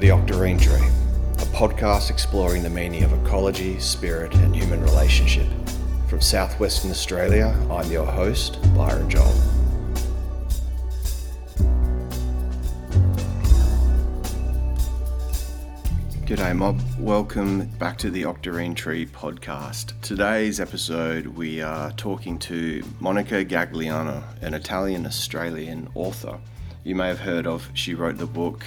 The Octarine Tree, a podcast exploring the meaning of ecology, spirit, and human relationship. From southwestern Australia, I'm your host, Byron Joel. G'day, mob. Welcome back to the Octarine Tree podcast. Today's episode, we are talking to Monica Gagliano, an Italian Australian author. You may have heard of, she wrote the book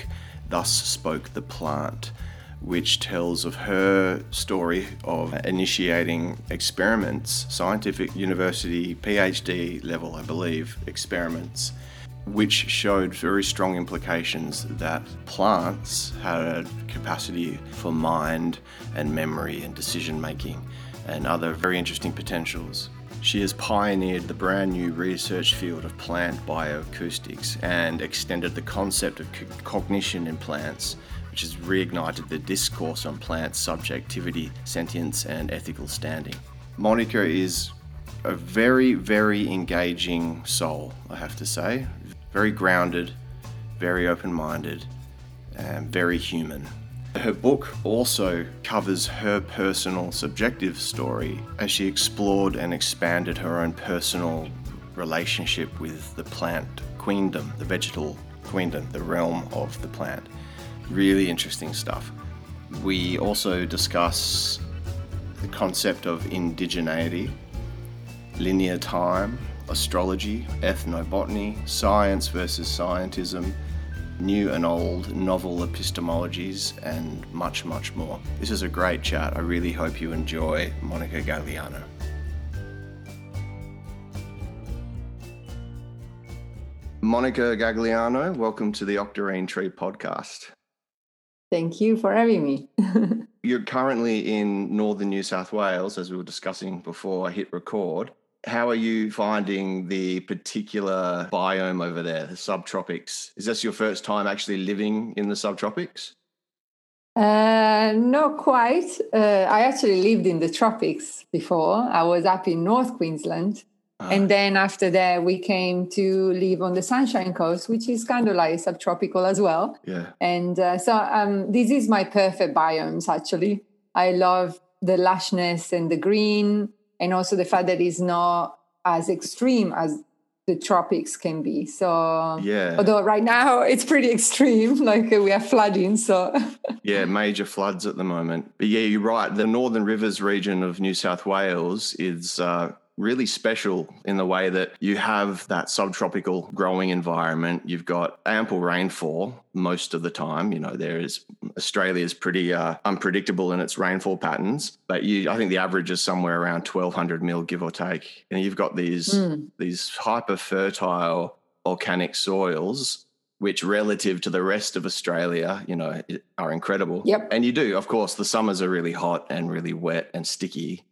Thus Spoke the Plant, which tells of her story of initiating experiments, scientific university, PhD level, I believe, experiments which showed very strong implications that plants had a capacity for mind and memory and decision making and other very interesting potentials. She has pioneered the brand new research field of plant bioacoustics and extended the concept of cognition in plants, which has reignited the discourse on plants' subjectivity, sentience, and ethical standing. Monica is a very, very engaging soul, I have to say very grounded, very open minded, and very human. Her book also covers her personal subjective story as she explored and expanded her own personal relationship with the plant queendom, the vegetal queendom, the realm of the plant. Really interesting stuff. We also discuss the concept of indigeneity, linear time, astrology, ethnobotany, science versus scientism, new and old novel epistemologies, and much, much more. This is a great chat. I really hope you enjoy Monica Gagliano. Monica Gagliano, welcome to the Octarine Tree podcast. Thank you for having me. You're currently in northern New South Wales, as we were discussing before I hit record. How are you finding the particular biome over there, the subtropics? Is this your first time actually living in the subtropics? Uh, not quite. Uh, I actually lived in the tropics before. I was up in North Queensland. Uh, and then after that, we came to live on the Sunshine Coast, which is kind of like subtropical as well. Yeah. And uh, so um, this is my perfect biomes, actually. I love the lushness and the green and also the fact that it's not as extreme as the tropics can be. So yeah, although right now it's pretty extreme, like we have flooding. So yeah, major floods at the moment. But yeah, you're right. The Northern Rivers region of New South Wales is uh, really special in the way that you have that subtropical growing environment. You've got ample rainfall most of the time. You know, there is Australia is pretty uh, unpredictable in its rainfall patterns, but you, I think the average is somewhere around 1200 mil, give or take. And you've got these mm. these hyper fertile volcanic soils which relative to the rest of Australia, you know, are incredible. Yep. And you do, of course, the summers are really hot and really wet and sticky.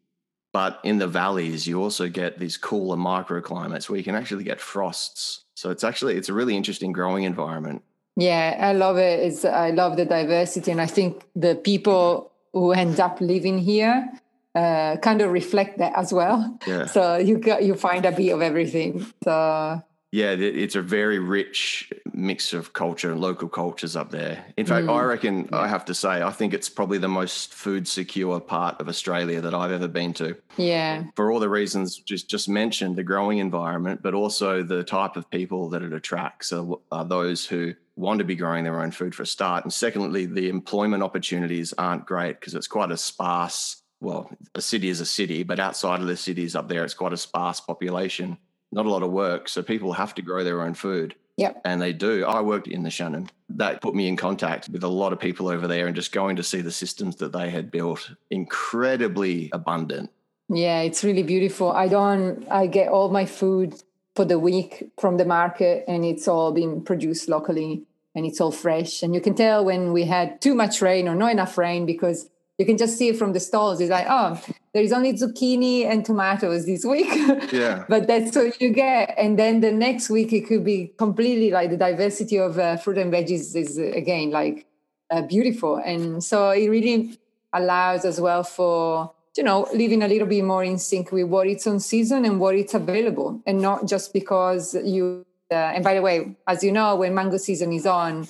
But in the valleys, you also get these cooler microclimates where you can actually get frosts. So it's actually it's a really interesting growing environment. Yeah, I love it. It's, I love the diversity, and I think the people who end up living here uh, kind of reflect that as well. Yeah. So you got you find a bit of everything. So yeah, it's a very rich mix of culture and local cultures up there. In fact, mm. I reckon. I have to say, I think it's probably the most food secure part of Australia that I've ever been to. Yeah. For all the reasons just just mentioned, the growing environment, but also the type of people that it attracts so, are those who want to be growing their own food for a start. And secondly, the employment opportunities aren't great because it's quite a sparse, well, a city is a city, but outside of the cities up there, it's quite a sparse population not a lot of work. So people have to grow their own food. Yep. And they do. I worked in the Channon. That put me in contact with a lot of people over there and just going to see the systems that they had built, incredibly abundant. Yeah, it's really beautiful. I don't, I get all my food for the week from the market and it's all being produced locally and it's all fresh. And you can tell when we had too much rain or not enough rain because you can just see it from the stalls. It's like, oh, there is only zucchini and tomatoes this week. Yeah. but that's what you get. And then the next week, it could be completely like the diversity of uh, fruit and veggies is uh, again like uh, beautiful. And so it really allows as well for, you know, living a little bit more in sync with what it's on season and what it's available. And not just because you, uh, and by the way, as you know, when mango season is on,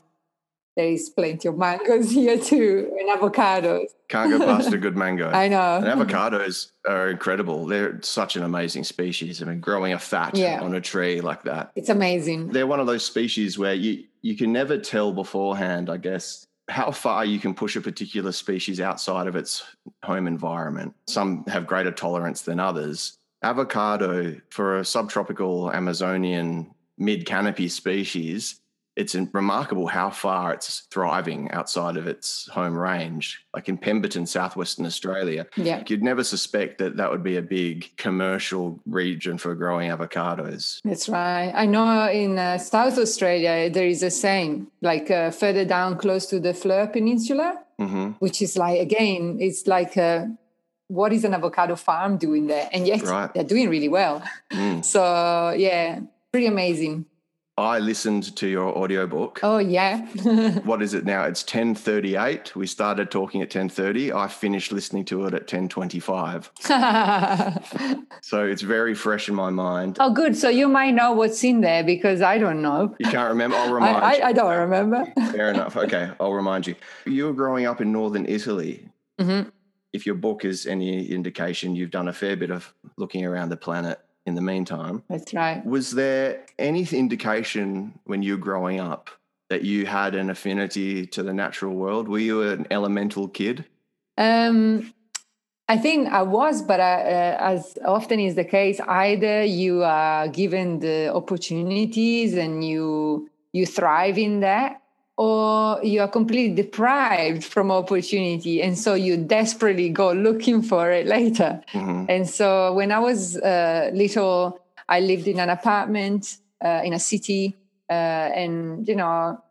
there is plenty of mangoes here too and avocados. Can't go past a good mango. I know. And avocados are incredible. They're such an amazing species. I mean, growing a fat Yeah. on a tree like that. It's amazing. They're one of those species where you you can never tell beforehand, I guess, how far you can push a particular species outside of its home environment. Some have greater tolerance than others. Avocado for a subtropical Amazonian mid canopy species, it's remarkable how far it's thriving outside of its home range. Like in Pemberton, southwestern Australia, Yeah. you'd never suspect that that would be a big commercial region for growing avocados. That's right. I know in uh, South Australia there is a same, like uh, further down close to the Fleurieu Peninsula, hmm which is like again, it's like uh, what is an avocado farm doing there? And yet Right. they're doing really well. Mm. So yeah, pretty amazing. I listened to your audiobook. Oh yeah. What is it now? It's 10:38. We started talking at 10:30. I finished listening to it at 10:25. So it's very fresh in my mind. oh good. So you might know what's in there because I don't know. You can't remember? I'll remind I, you. I don't remember. Fair enough. Okay, I'll remind you. You were growing up in northern Italy. Mhm. If your book is any indication, you've done a fair bit of looking around the planet in the meantime. That's right. Was there any indication when you were growing up that you had an affinity to the natural world? Were you an elemental kid? Um, I think I was, but I, uh, as often is the case, either you are given the opportunities and you you thrive in that, or you are completely deprived from opportunity, and so you desperately go looking for it later. hmm And so when I was uh, little, I lived in an apartment uh, in a city, uh, and you know,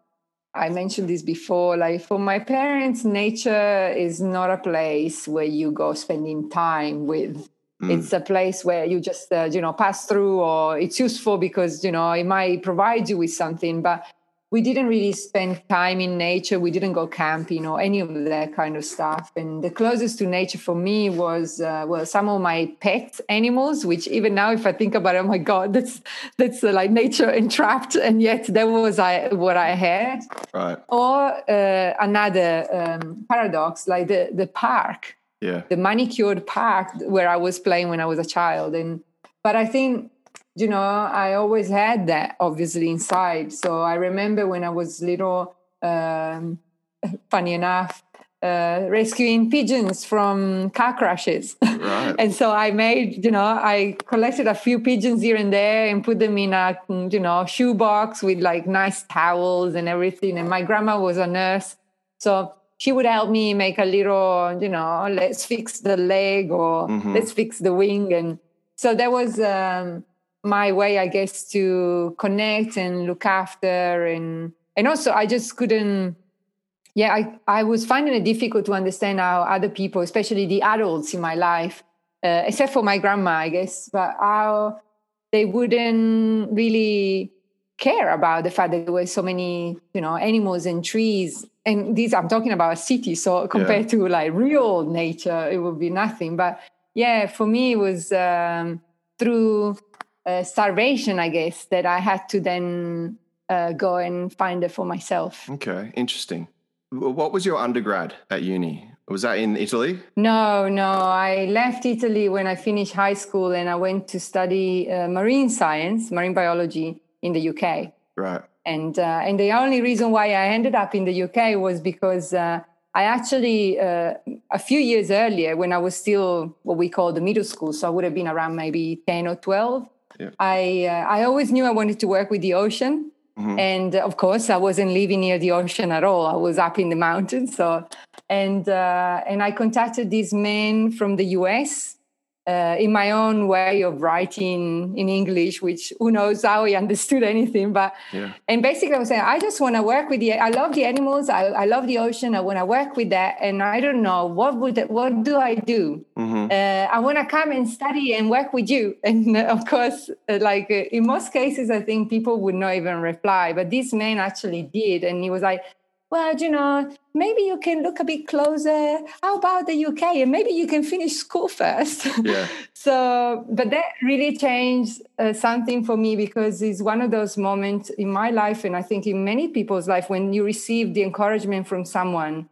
I mentioned this before. Like for my parents, nature is not a place where you go spending time with. Mm. It's a place where you just uh, you know pass through, or it's useful because you know it might provide you with something, but we didn't really spend time in nature. We didn't go camping or any of that kind of stuff. And the closest to nature for me was uh, well, some of my pet animals. Which even now, if I think about it, oh my god, that's that's uh, like nature entrapped. And yet that was I what I had. Right. Or uh, another um, paradox, like the the park Yeah. the manicured park where I was playing when I was a child. And but I think you know I always had that obviously inside. So I remember when I was little, um, funny enough, uh, rescuing pigeons from car crashes. Right. and so I made, you know, I collected a few pigeons here and there and put them in a, you know, shoebox with like nice towels and everything. And my grandma was a nurse. So she would help me make a little, you know, let's fix the leg or Mhm. let's fix the wing. And so that was um, my way, I guess, to connect and look after. And, and also, I just couldn't, yeah, I, I was finding it difficult to understand how other people, especially the adults in my life, uh, except for my grandma, I guess, but how they wouldn't really care about the fact that there were so many, you know, animals and trees. And these, I'm talking about a city. So compared to like real nature, it would be nothing. But yeah, for me, it was um, through uh, starvation, I guess, that I had to then uh, go and find it for myself. Okay. Interesting. What was your undergrad at uni? Was that in Italy? No, no. I left Italy when I finished high school and I went to study uh, marine science, marine biology in the UK. Right. And, uh, and the only reason why I ended up in the UK was because uh, I actually, uh, a few years earlier, when I was still what we call the middle school, so I would have been around maybe 10 or 12, Yeah. I, uh, I always knew I wanted to work with the ocean. Mhm. And uh, of course, I wasn't living near the ocean at all. I was up in the mountains. So, and uh, and I contacted this man from the US uh, in my own way of writing in English, which who knows how he understood anything. But Yeah. and basically, I was saying, I just want to work with the. I love the animals. I, I love the ocean. I want to work with that. And I don't know what would what do I do. hmm Uh, I want to come and study and work with you. And uh, of course, uh, like uh, in most cases, I think people would not even reply. But this man actually did, and he was like, well, you know, maybe you can look a bit closer. How about the UK? And maybe you can finish school first. Yeah. so, but that really changed uh, something for me because it's one of those moments in my life, and I think in many people's life, when you receive the encouragement from someone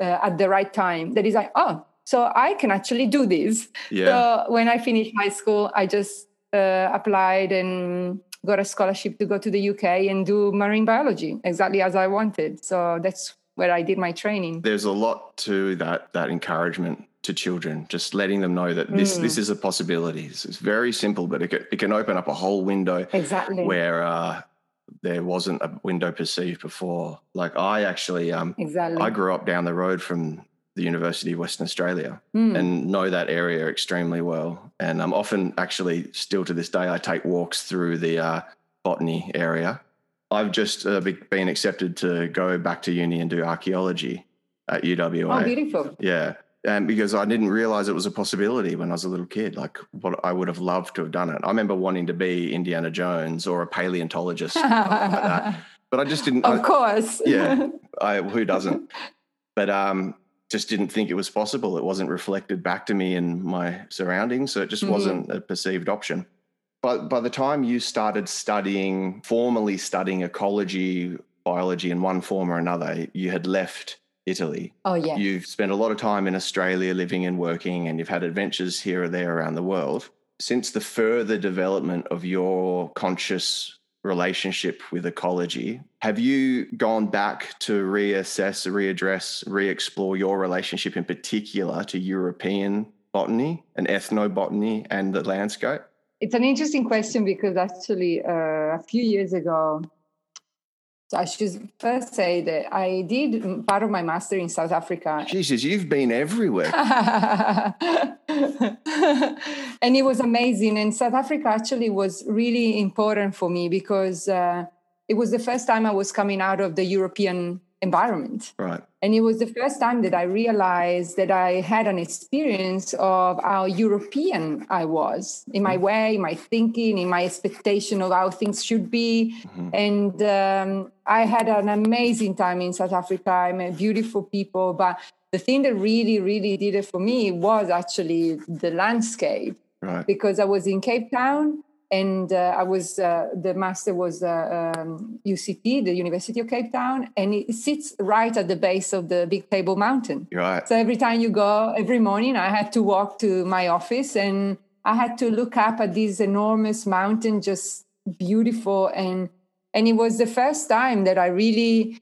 uh, at the right time, that is like, oh, so I can actually do this. Yeah. So when I finished high school, I just uh, applied and got a scholarship to go to the UK and do marine biology exactly as I wanted. So that's where I did my training. There's a lot to that that encouragement to children, just letting them know that this Mm. this is a possibility. It's, it's very simple, but it can, it can open up a whole window Exactly. where uh, there wasn't a window perceived before. Like I actually, um, exactly. I grew up down the road from the University of Western Australia Mm. and know that area extremely well. And I'm often actually still to this day, I take walks through the uh, botany area. I've just uh, been accepted to go back to uni and do archaeology at UWA. oh, beautiful. Yeah. And because I didn't realize it was a possibility when I was a little kid, like what I would have loved to have done it. I remember wanting to be Indiana Jones or a paleontologist, like that. but I just didn't. of I- course. yeah, I, who doesn't? But um, just didn't think it was possible. It wasn't reflected back to me in my surroundings, so it just Mhm. wasn't a perceived option. But by the time you started studying, formally studying ecology, biology in one form or another, you had left Italy. oh, yeah. You've spent a lot of time in Australia living and working, and you've had adventures here or there around the world. Since the further development of your conscious relationship with ecology, have you gone back to reassess, readdress, re explore your relationship in particular to European botany and ethnobotany and the landscape? It's an interesting question because actually, uh, a few years ago, I should first say that I did part of my master in South Africa. Jesus, you've been everywhere. and it was amazing. And South Africa actually was really important for me because uh, it was the first time I was coming out of the European environment. right. And it was the first time that I realized that I had an experience of how European I was in my way, my thinking, in my expectation of how things should be. Mhm. And um, I had an amazing time in South Africa. I met beautiful people. But the thing that really, really did it for me was actually the landscape Right. because I was in Cape Town and uh, I was uh, the master was uh, um, UCT, the University of Cape Town, and it sits right at the base of the Big Table Mountain. Right. So every time you go, every morning, I had to walk to my office and I had to look up at this enormous mountain, just beautiful, and and it was the first time that I really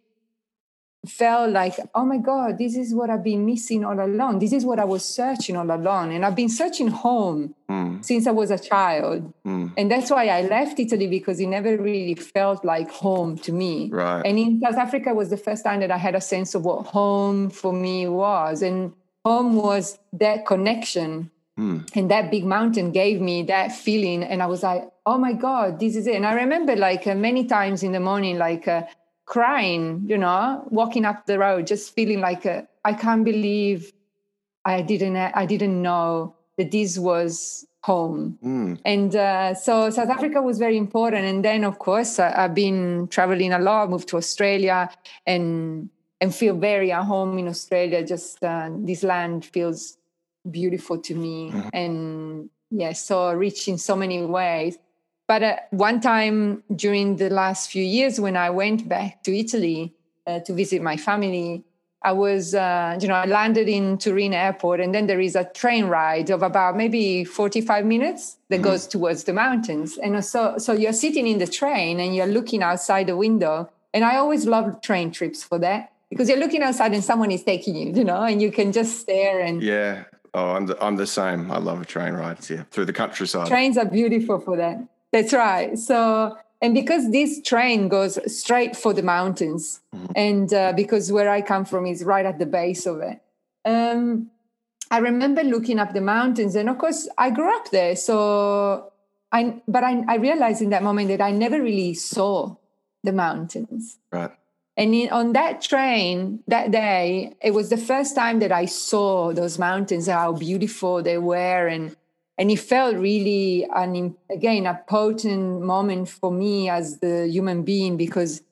felt like, oh my God, this is what I've been missing all along. This is what I was searching all along, and I've been searching home Mm, since I was a child. mm, And that's why I left Italy because it never really felt like home to me. right. And in South Africa was the first time that I had a sense of what home for me was. And home was that connection. Mm, And that big mountain gave me that feeling. And I was like, oh my God, this is it. And I remember like uh, many times in the morning, like uh, crying, you know, walking up the road, just feeling like uh, I can't believe I didn't, I didn't know that this was home. mm, And uh, so South Africa was very important. And then, of course, I, I've been traveling a lot, moved to Australia, and and feel very at home in Australia. Just uh, this land feels beautiful to me, Mhm. and yeah, so rich in so many ways. But uh, one time during the last few years, when I went back to Italy uh, to visit my family, I was, uh, you know, I landed in Turin airport, and then there is a train ride of about maybe 45 minutes that Mhm. goes towards the mountains. And so, so you're sitting in the train and you're looking outside the window. And I always love train trips for that because you're looking outside and someone is taking you, you know, and you can just stare. And yeah. Oh, I'm the, I'm the same. I love train rides. Yeah, through the countryside. trains are beautiful for that. That's right. So, and because this train goes straight for the mountains, Mhm. and uh, because where I come from is right at the base of it, um, I remember looking up the mountains, and of course, I grew up there. So, I but I, I realized in that moment that I never really saw the mountains. Right. And in, on that train that day, it was the first time that I saw those mountains, how beautiful they were, and and it felt really an again a potent moment for me as the human being because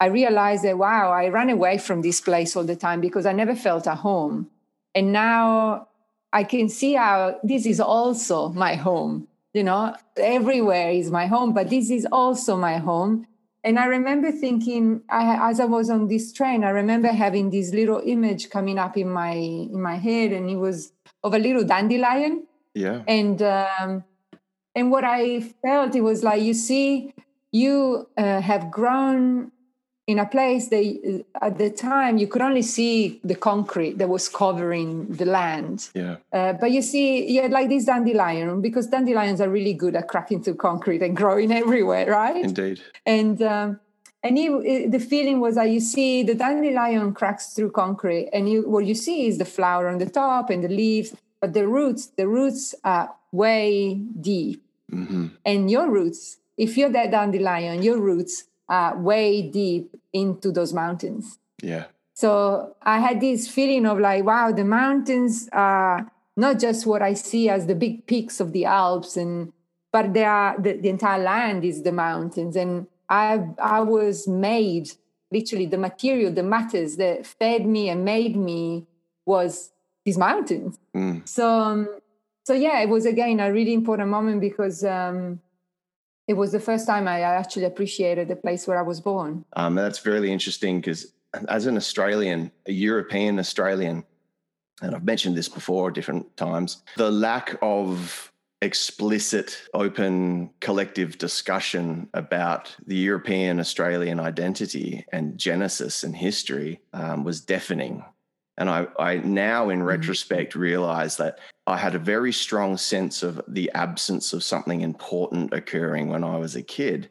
I realized that, wow, I ran away from this place all the time because I never felt at home. And now I can see how this is also my home. You know, everywhere is my home, but this is also my home. And I remember thinking, I, as I was on this train, I remember having this little image coming up in my in my head, and it was of a little dandelion. Yeah. And um, and what I felt, it was like, you see, you uh, have grown in a place that uh, at the time you could only see the concrete that was covering the land. Yeah. Uh, but you see, yeah, like this dandelion, because dandelions are really good at cracking through concrete and growing everywhere, right? Indeed. And um, and you, the feeling was that you see the dandelion cracks through concrete, and you what you see is the flower on the top and the leaves, but the roots, the roots are way deep. Mm-hmm. And your roots, if you're that dandelion, your roots are way deep into those mountains. Yeah. So I had this feeling of like, wow, the mountains are not just what I see as the big peaks of the Alps, and but they are the, the entire land is the mountains. And I I was made literally the material, the matters that fed me and made me was these mountains. Mm. So um, so yeah, it was again a really important moment because um, it was the first time I actually appreciated the place where I was born. Um, that's really interesting because as an Australian, a European Australian, and I've mentioned this before different times, the lack of explicit, open, collective discussion about the European Australian identity and genesis and history um, was deafening. And I, I now, in mm-hmm. retrospect, realize that I had a very strong sense of the absence of something important occurring when I was a kid.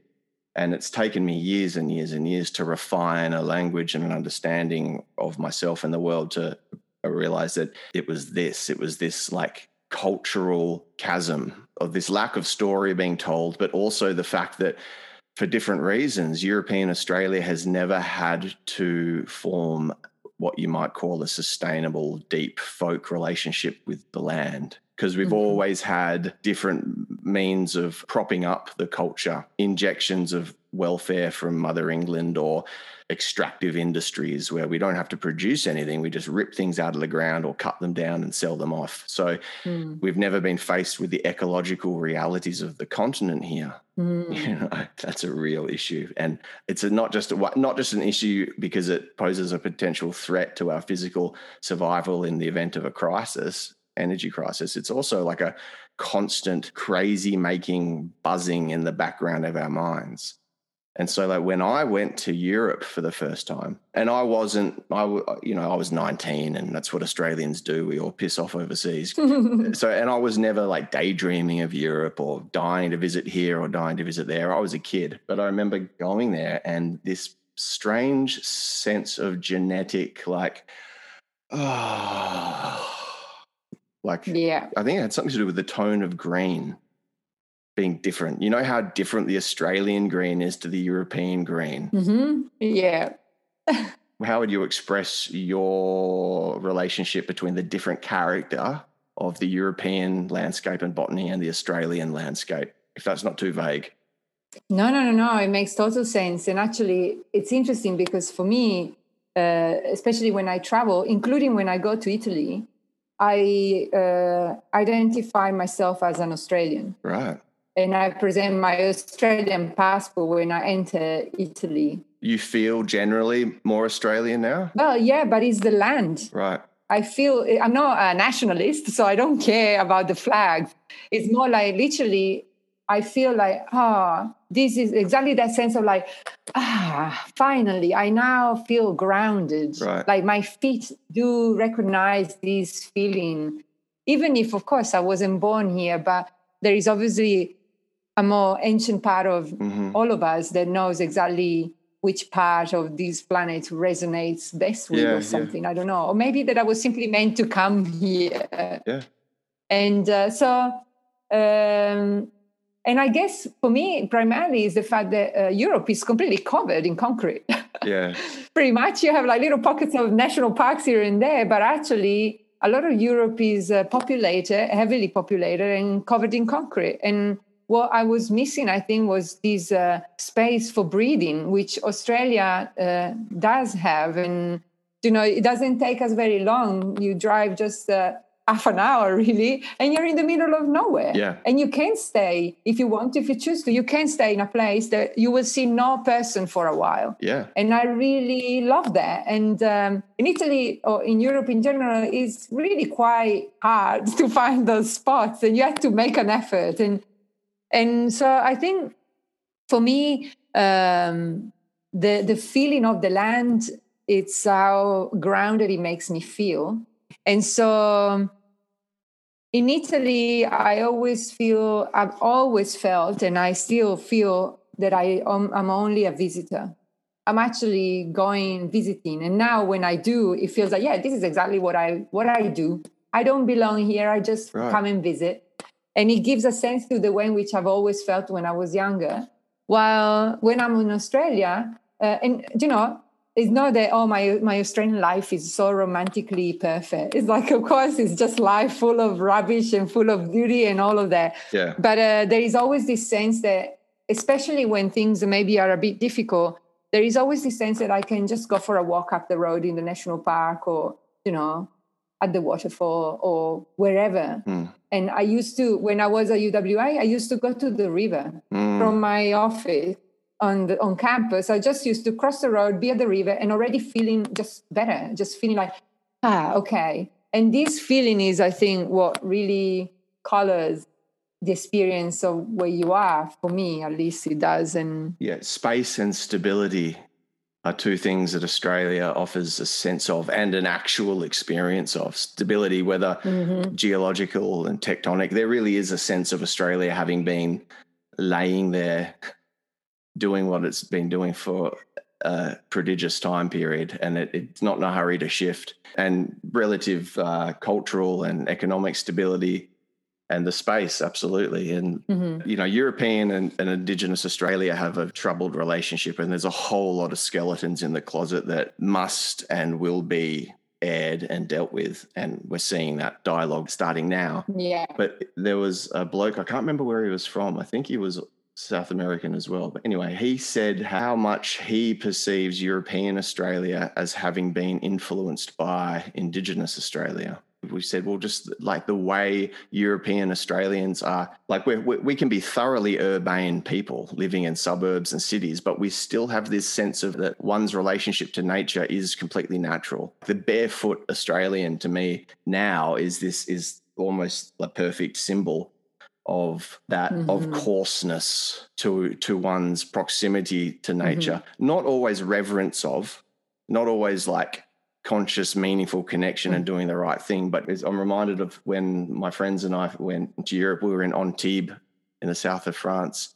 And it's taken me years and years and years to refine a language and an understanding of myself and the world to realize that it was this, it was this like cultural chasm of this lack of story being told, but also the fact that for different reasons, European Australia has never had to form what you might call a sustainable, deep folk relationship with the land. Because we've mm-hmm. always had different means of propping up the culture, injections of welfare from Mother England or extractive industries where we don't have to produce anything. We just rip things out of the ground or cut them down and sell them off. So mm. we've never been faced with the ecological realities of the continent here. Mm. You know, that's a real issue, and it's a, not just a, not just an issue because it poses a potential threat to our physical survival in the event of a crisis, energy crisis. It's also like a constant crazy making buzzing in the background of our minds. And so, like when I went to Europe for the first time, and I wasn't, I you know, I was 19, and that's what Australians do. We all piss off overseas. so, and I was never like daydreaming of Europe or dying to visit here or dying to visit there. I was a kid, but I remember going there and this strange sense of genetic, like, oh, like, yeah, I think it had something to do with the tone of green being different. You know how different the Australian green is to the European green. Mm-hmm. Yeah. how would you express your relationship between the different character of the European landscape and botany and the Australian landscape, if that's not too vague? No, no, no, no. It makes total sense. And actually, it's interesting because for me, uh, especially when I travel, including when I go to Italy, I uh, identify myself as an Australian. Right and I present my Australian passport when I enter Italy. You feel generally more Australian now? Well, yeah, but it's the land. Right. I feel I'm not a nationalist, so I don't care about the flags. It's more like literally, I feel like, ah, oh, this is exactly that sense of like, ah, finally, I now feel grounded. Right. Like my feet do recognize this feeling, even if, of course, I wasn't born here, but there is obviously a more ancient part of mm-hmm. all of us that knows exactly which part of this planet resonates best with yeah, or something. Yeah. I don't know. Or maybe that I was simply meant to come here. Yeah. And uh, so, um, and I guess for me, primarily is the fact that uh, Europe is completely covered in concrete. Yeah. Pretty much, you have like little pockets of national parks here and there, but actually, a lot of Europe is uh, populated, heavily populated, and covered in concrete. And what I was missing, I think, was this uh, space for breathing, which Australia uh, does have. And, you know, it doesn't take us very long. You drive just uh, half an hour really and you're in the middle of nowhere. Yeah. And you can stay if you want if you choose to you can stay in a place that you will see no person for a while. Yeah. And i really love that. And um, in italy or in europe in general it's really quite hard to find those spots and you have to make an effort. And and so i think for me um, the the feeling of the land it's how grounded it makes me feel and so in Italy, I always feel, I've always felt, and I still feel that I, I'm only a visitor. I'm actually going visiting. And now when I do, it feels like, yeah, this is exactly what I what I do. I don't belong here. I just right. come and visit. And it gives a sense to the way in which I've always felt when I was younger. While when I'm in Australia, uh, and you know, it's not that oh my my Australian life is so romantically perfect. It's like of course it's just life full of rubbish and full of beauty and all of that. Yeah. But uh, there is always this sense that, especially when things maybe are a bit difficult, there is always this sense that I can just go for a walk up the road in the national park or you know at the waterfall or wherever. Mm. And I used to when I was at UWA, I used to go to the river mm. from my office on the on campus, I just used to cross the road, be at the river, and already feeling just better, just feeling like, ah, okay. And this feeling is, I think, what really colors the experience of where you are. For me, at least, it does. And yeah, space and stability are two things that Australia offers a sense of and an actual experience of stability, whether mm-hmm. geological and tectonic. There really is a sense of Australia having been laying there doing what it's been doing for a prodigious time period, and it, it's not in a hurry to shift. And relative uh, cultural and economic stability and the space absolutely and mm-hmm. you know european and, and, indigenous australia have a troubled relationship and there's a whole lot of skeletons in the closet that must and will be aired and dealt with and we're seeing that dialogue starting now yeah but there was a bloke i can't remember where he was from i think he was South American as well. But anyway, he said how much he perceives European Australia as having been influenced by Indigenous Australia. We said, well, just like the way European Australians are, like we we can be thoroughly urbane people living in suburbs and cities, but we still have this sense of that one's relationship to nature is completely natural. The barefoot Australian to me now is this is almost a perfect symbol of that mm-hmm. of coarseness to to one's proximity to nature mm-hmm. not always reverence of not always like conscious meaningful connection and mm. doing the right thing but i'm reminded of when my friends and i went to europe we were in antibes in the south of france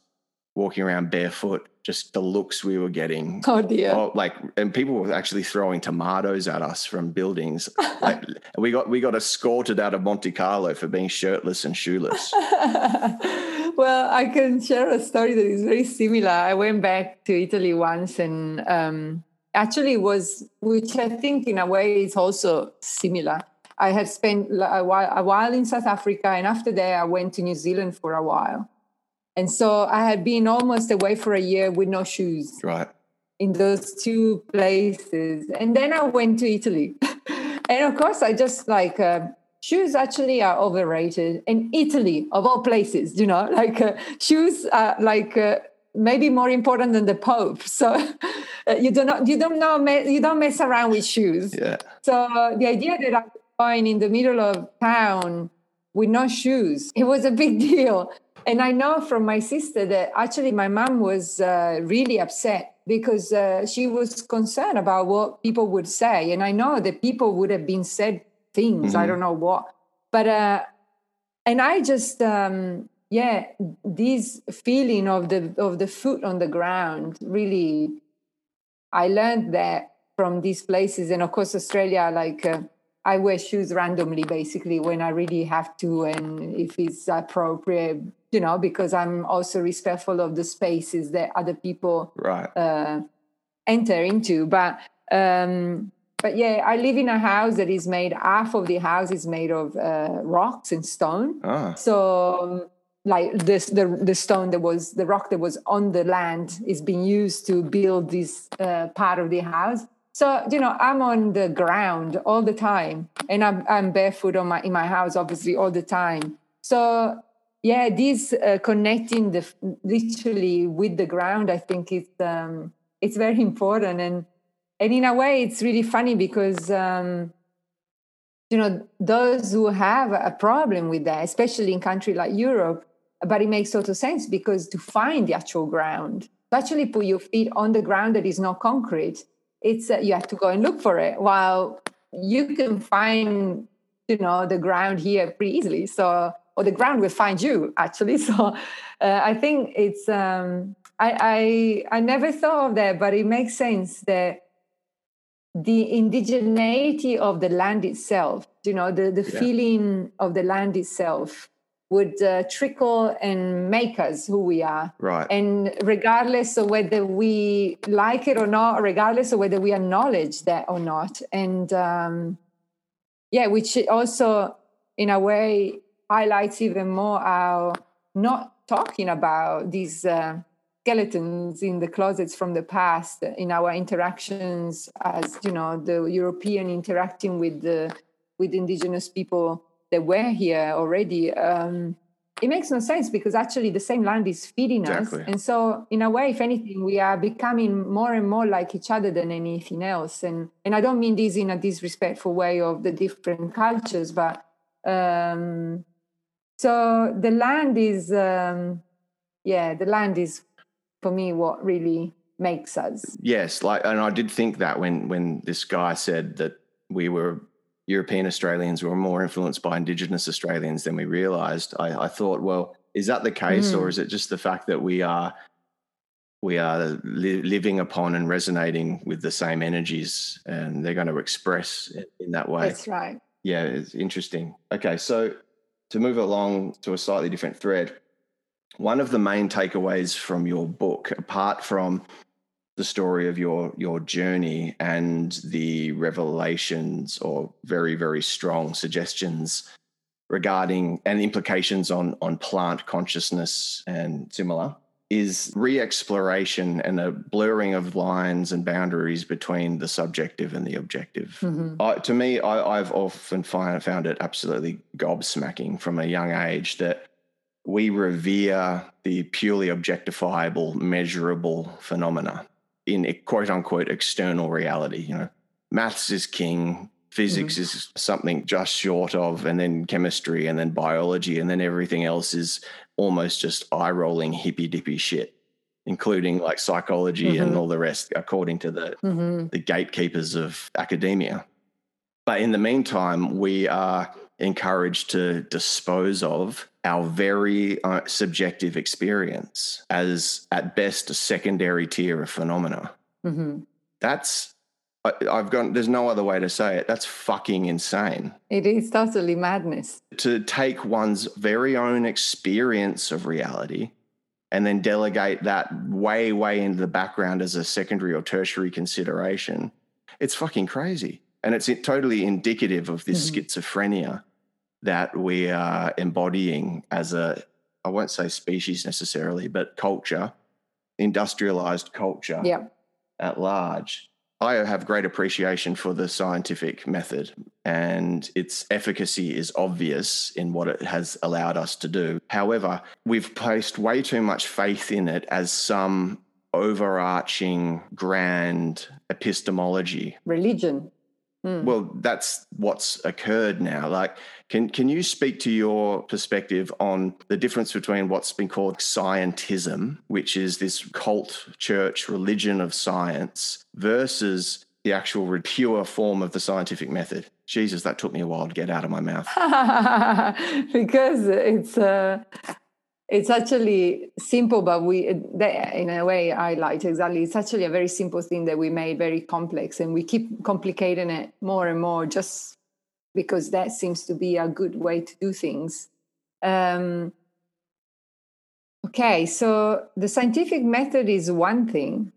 walking around barefoot just the looks we were getting. Oh dear! Oh, like, and people were actually throwing tomatoes at us from buildings. like, we got we got escorted out of Monte Carlo for being shirtless and shoeless. well, I can share a story that is very similar. I went back to Italy once, and um, actually was, which I think in a way is also similar. I had spent a while, a while in South Africa, and after that, I went to New Zealand for a while and so I had been almost away for a year with no shoes. Right. In those two places. And then I went to Italy. and of course, I just like, uh, shoes actually are overrated. In Italy, of all places, you know, like uh, shoes are like, uh, maybe more important than the pope so uh, you do not you don't know you don't mess around with shoes yeah so the idea that i'm going in the middle of town with no shoes it was a big deal and I know from my sister that actually my mom was uh, really upset because uh, she was concerned about what people would say. And I know that people would have been said things, mm-hmm. I don't know what. But, uh, and I just, um, yeah, this feeling of the of the foot on the ground really, I learned that from these places, and of course Australia, like uh, I wear shoes randomly, basically when I really have to, and if it's appropriate you know, because I'm also respectful of the spaces that other people right. uh, enter into. But um, but yeah, I live in a house that is made half of the house is made of uh, rocks and stone. Ah. So like this the the stone that was the rock that was on the land is being used to build this uh, part of the house. So you know i'm on the ground all the time and i'm, I'm barefoot on my in my house obviously all the time. So yeah this uh, connecting the literally with the ground i think it's um it's very important. And and in a way it's really funny because um you know those who have a problem with that especially in country like europe but it makes total sense because to find the actual ground to actually put your feet on the ground that is not concrete it's uh, you have to go and look for it. While you can find you know the ground here pretty easily. So or the ground will find you actually. So uh, i think it's um I, I i never thought of that but it makes sense that the indigeneity of the land itself you know the the yeah. feeling of the land itself would uh, trickle and make us who we are. Right. And regardless of whether we like it or not, regardless of whether we acknowledge that or not. And um, yeah, which also, in a way, highlights even more our not talking about these uh, skeletons in the closets from the past in our interactions as you know the european interacting with the with indigenous people that were here already, um, it makes no sense because actually the same land is feeding exactly. us. And so, in a way, if anything, we are becoming more and more like each other than anything else. And and I don't mean this in a disrespectful way of the different cultures, but um, so the land is, um, yeah, the land is for me what really makes us. Yes, like, and I did think that when when this guy said that we were European Australians were more influenced by Indigenous Australians than we realised. I, I, thought, well, is that the case, mm. or is it just the fact that we are we are li- living upon and resonating with the same energies, and they're going to express in that way? That's right. Yeah, it's interesting. Okay, so to move along to a slightly different thread, one of the main takeaways from your book, apart from the story of your your journey and the revelations or very very strong suggestions regarding and implications on on plant consciousness and similar is re-exploration and a blurring of lines and boundaries between the subjective and the objective. Mm-hmm. I, to me, I, have often find, found it absolutely gobsmacking from a young age that we revere the purely objectifiable, measurable phenomena in a quote unquote external reality. You know, maths is king, physics mm. is something just short of, and then chemistry, and then biology, and then everything else is almost just eye rolling hippy dippy shit, including like psychology mm-hmm. and all the rest, according to the mm-hmm. the gatekeepers of academia. But in the meantime, we are encouraged to dispose of our very uh, subjective experience as at best a secondary tier of phenomena. Mm-hmm. That's I, I've gone. There's no other way to say it. That's fucking insane. It is totally madness to take one's very own experience of reality and then delegate that way, way into the background as a secondary or tertiary consideration. It's fucking crazy. And it's totally indicative of this mm-hmm. schizophrenia that we are embodying as a, I won't say species necessarily, but culture, industrialized culture yeah. at large. I have great appreciation for the scientific method, and its efficacy is obvious in what it has allowed us to do. However, we've placed way too much faith in it as some overarching grand epistemology. Religion. Mm. Well, that's what's occurred now. Like, can can you speak to your perspective on the difference between what's been called scientism, which is this cult church religion of science, versus the actual pure form of the scientific method? Jesus, that took me a while to get out of my mouth. because it's uh, it's actually simple but we in a way i like exactly it's actually a very simple thing that we made very complex and we keep complicating it more and more just because that seems to be a good way to do things. Um, okay so the scientific method is one thing.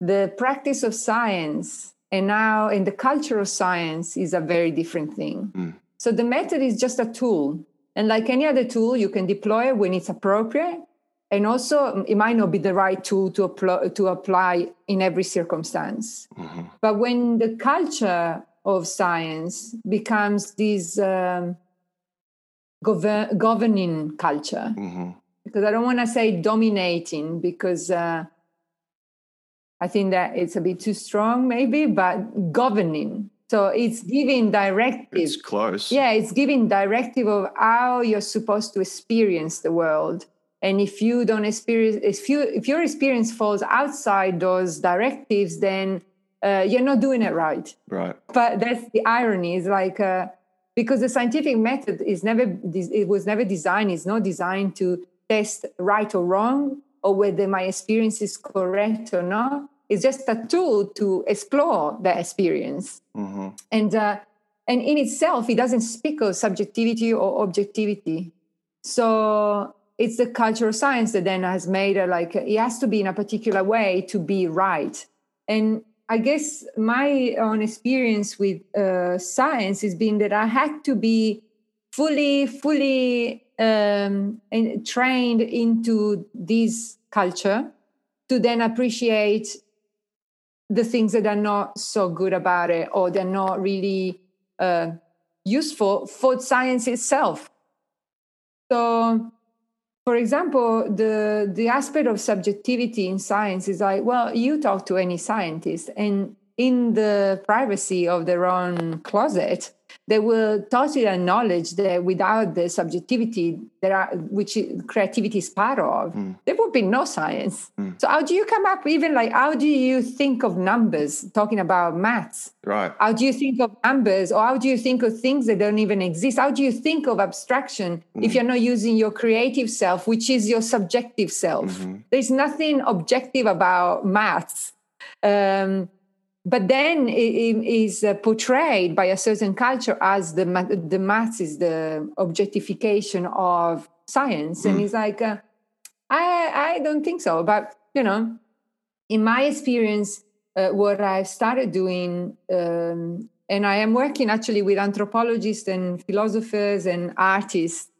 The practice of science and now in the culture of science is a very different thing. Mm. so the method is just a tool And like any other tool, you can deploy it when it's appropriate. And also, it might not be the right tool to apply, to apply in every circumstance. Mm-hmm. But when the culture of science becomes this um, gover- governing culture, mm-hmm. because I don't want to say dominating, because uh, I think that it's a bit too strong, maybe, but governing so it's giving directive. It's close. Yeah, it's giving directive of how you're supposed to experience the world. And if you don't experience, if you if your experience falls outside those directives, then uh, you're not doing it right. Right. But that's the irony. Is like uh, because the scientific method is never it was never designed. It's not designed to test right or wrong or whether my experience is correct or not it's just a tool to explore the experience. Mm-hmm. And uh, and in itself, it doesn't speak of subjectivity or objectivity. So it's the cultural science that then has made it like it has to be in a particular way to be right. And I guess my own experience with uh, science has been that I had to be fully, fully um, trained into this culture to then appreciate the things that are not so good about it or they're not really uh, useful for science itself. So, for example, the the aspect of subjectivity in science is like, well, you talk to any scientist, and in the privacy of their own closet, they will totally acknowledge that without the subjectivity there are which creativity is part of mm. there would be no science mm. so how do you come up even like how do you think of numbers talking about maths right how do you think of numbers or how do you think of things that don't even exist how do you think of abstraction mm. if you're not using your creative self which is your subjective self mm-hmm. there's nothing objective about maths um, but then it is uh, portrayed by a certain culture as the the maths is the objectification of science, mm. and it's like, uh, I I don't think so. But you know, in my experience, uh, what I've started doing, um, and I am working actually with anthropologists and philosophers and artists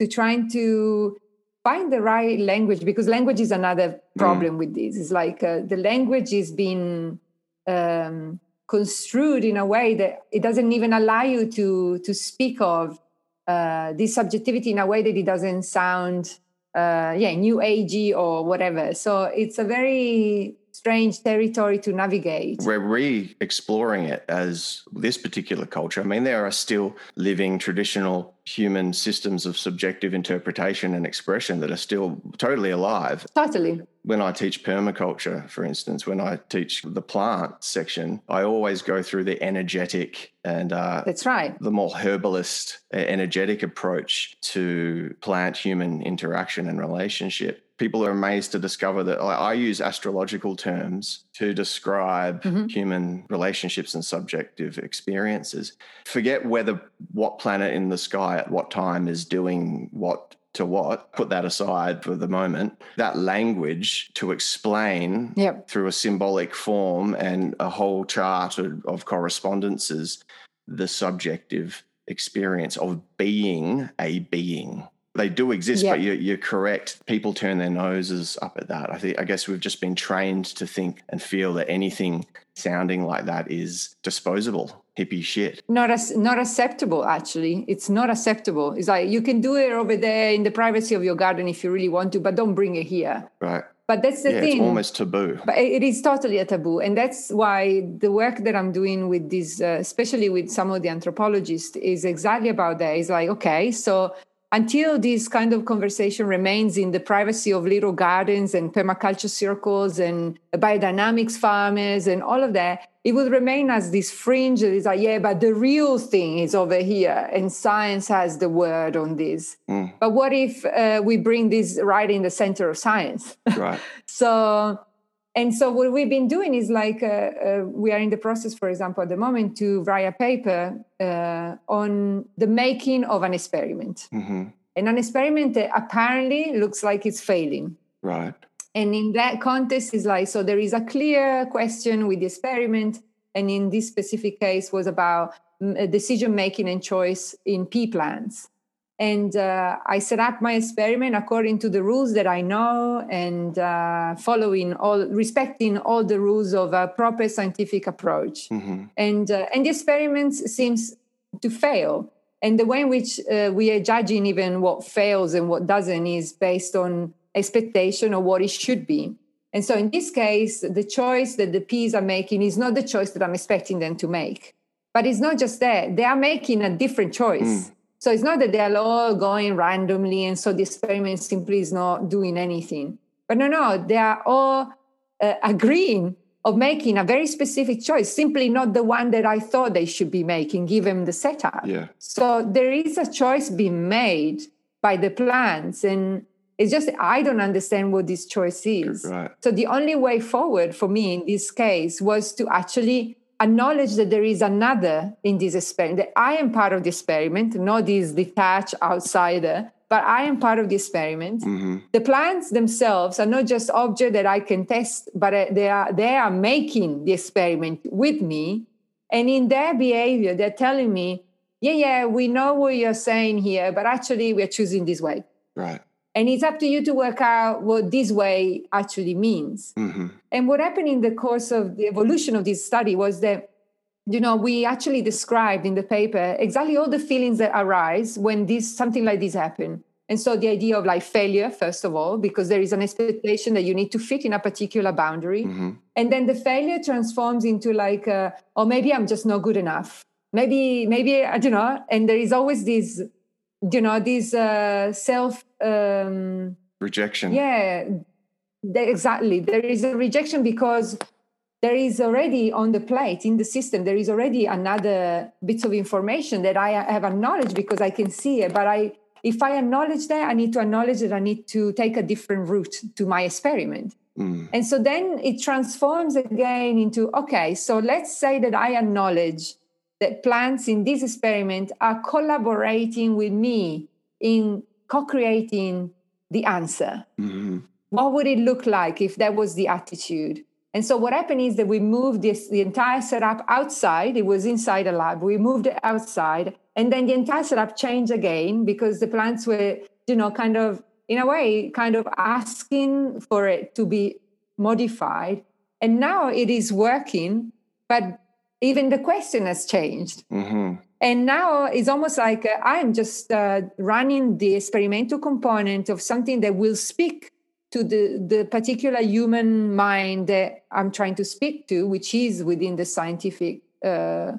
to trying to find the right language because language is another mm. problem mm. with this. It's like uh, the language is being um, construed in a way that it doesn't even allow you to to speak of uh, this subjectivity in a way that it doesn't sound uh, yeah new agey or whatever. So it's a very strange territory to navigate. We're re exploring it as this particular culture. I mean, there are still living traditional human systems of subjective interpretation and expression that are still totally alive. Totally. When I teach permaculture, for instance, when I teach the plant section, I always go through the energetic and uh, that's right the more herbalist energetic approach to plant human interaction and relationship people are amazed to discover that I use astrological terms to describe mm-hmm. human relationships and subjective experiences. Forget whether what planet in the sky at what time is doing what to what, put that aside for the moment. That language to explain yep. through a symbolic form and a whole chart of, of correspondences the subjective experience of being a being they do exist, but you're, you're, correct. People turn their noses up at that. I think I guess we've just been trained to think and feel that anything sounding like that is disposable, hippie shit. Not as not acceptable. Actually, it's not acceptable. It's like you can do it over there in the privacy of your garden if you really want to, but don't bring it here. Right. But that's the yeah, thing. It's almost taboo. But it is totally a taboo, and that's why the work that I'm doing with this, uh, especially with some of the anthropologists, is exactly about that. It's like okay, so until this kind of conversation remains in the privacy of little gardens and permaculture circles and biodynamics farmers and all of that, it will remain as this fringe that is like, yeah, but the real thing is over here and science has the word on this. Mm. But what if uh, we bring this right in the center of science? Right. so, and so what we've been doing is like uh, uh, we are in the process for example at the moment to write a paper uh, on the making of an experiment. Mm-hmm. and an experiment that apparently looks like it's failing. Right. And in that context is like so there is a clear question with the experiment. And in this specific case was about decision making and choice in pea plants and uh, I set up my experiment according to the rules that I know and uh, following all, respecting all the rules of a proper scientific approach. Mm-hmm. And uh, and the experiment seems to fail. And the way in which uh, we are judging even what fails and what doesn't is based on expectation of what it should be. And so in this case, the choice that the peas are making is not the choice that I'm expecting them to make. But it's not just that, they are making a different choice. Mm so it's not that they're all going randomly, and so the experiment simply is not doing anything. But no, no, they are all uh, agreeing of making a very specific choice, simply not the one that I thought they should be making, given the setup. Yeah. So there is a choice being made by the plants, and it's just I don't understand what this choice is. Right. So the only way forward for me in this case was to actually acknowledge that there is another in this experiment, that I am part of the experiment, not this detached outsider, but I am part of the experiment. Mm-hmm. The plants themselves are not just objects that I can test, but uh, they are they are making the experiment with me. And in their behavior, they're telling me, yeah, yeah, we know what you're saying here, but actually we're choosing this way. Right. And it's up to you to work out what this way actually means. Mm-hmm. And what happened in the course of the evolution of this study was that, you know, we actually described in the paper exactly all the feelings that arise when this something like this happen. And so the idea of like failure, first of all, because there is an expectation that you need to fit in a particular boundary. Mm-hmm. And then the failure transforms into like, uh, oh, maybe I'm just not good enough. Maybe, maybe, I don't know. And there is always this you know this uh, self um, rejection. yeah exactly. There is a rejection because there is already on the plate in the system there is already another bits of information that i have acknowledged because i can see it. But i if i acknowledge that i need to acknowledge that i need to take a different route to my experiment. Mm. and so then it transforms again into okay so let's say that i acknowledge that plants in this experiment are collaborating with me in co-creating the answer. Mm-hmm. What would it look like if that was the attitude? And so what happened is that we moved this the entire setup outside. It was inside a lab. We moved it outside, and then the entire setup changed again because the plants were, you know, kind of in a way, kind of asking for it to be modified. And now it is working, but even the question has changed. Mm-hmm. And now it's almost like uh, I'm just uh, running the experimental component of something that will speak to the, the particular human mind that I'm trying to speak to, which is within the scientific uh,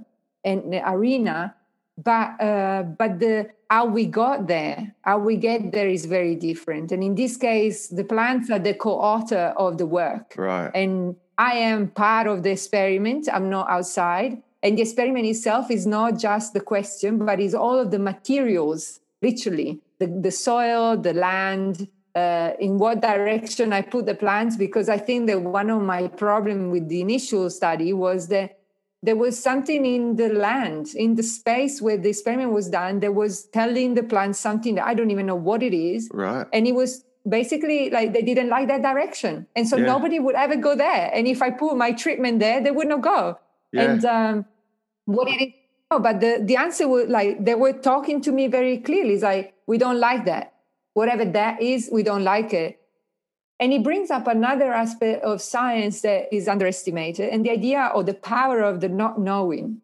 arena. But uh, but the how we got there, how we get there is very different. And in this case, the plants are the co-author of the work, right? And I am part of the experiment. I'm not outside. And the experiment itself is not just the question, but is all of the materials, literally, the, the soil, the land, uh, in what direction I put the plants. Because I think that one of my problem with the initial study was that there was something in the land, in the space where the experiment was done, that was telling the plants something that I don't even know what it is. Right. And it was basically like they didn't like that direction. And so yeah. nobody would ever go there. And if i put my treatment there they would not go. Yeah. and um, what it is oh, but the, the answer was like they were talking to me very clearly. It's like we don't like that. Whatever that is we don't like it. And it brings up another aspect of science that is underestimated and the idea or the power of the not knowing.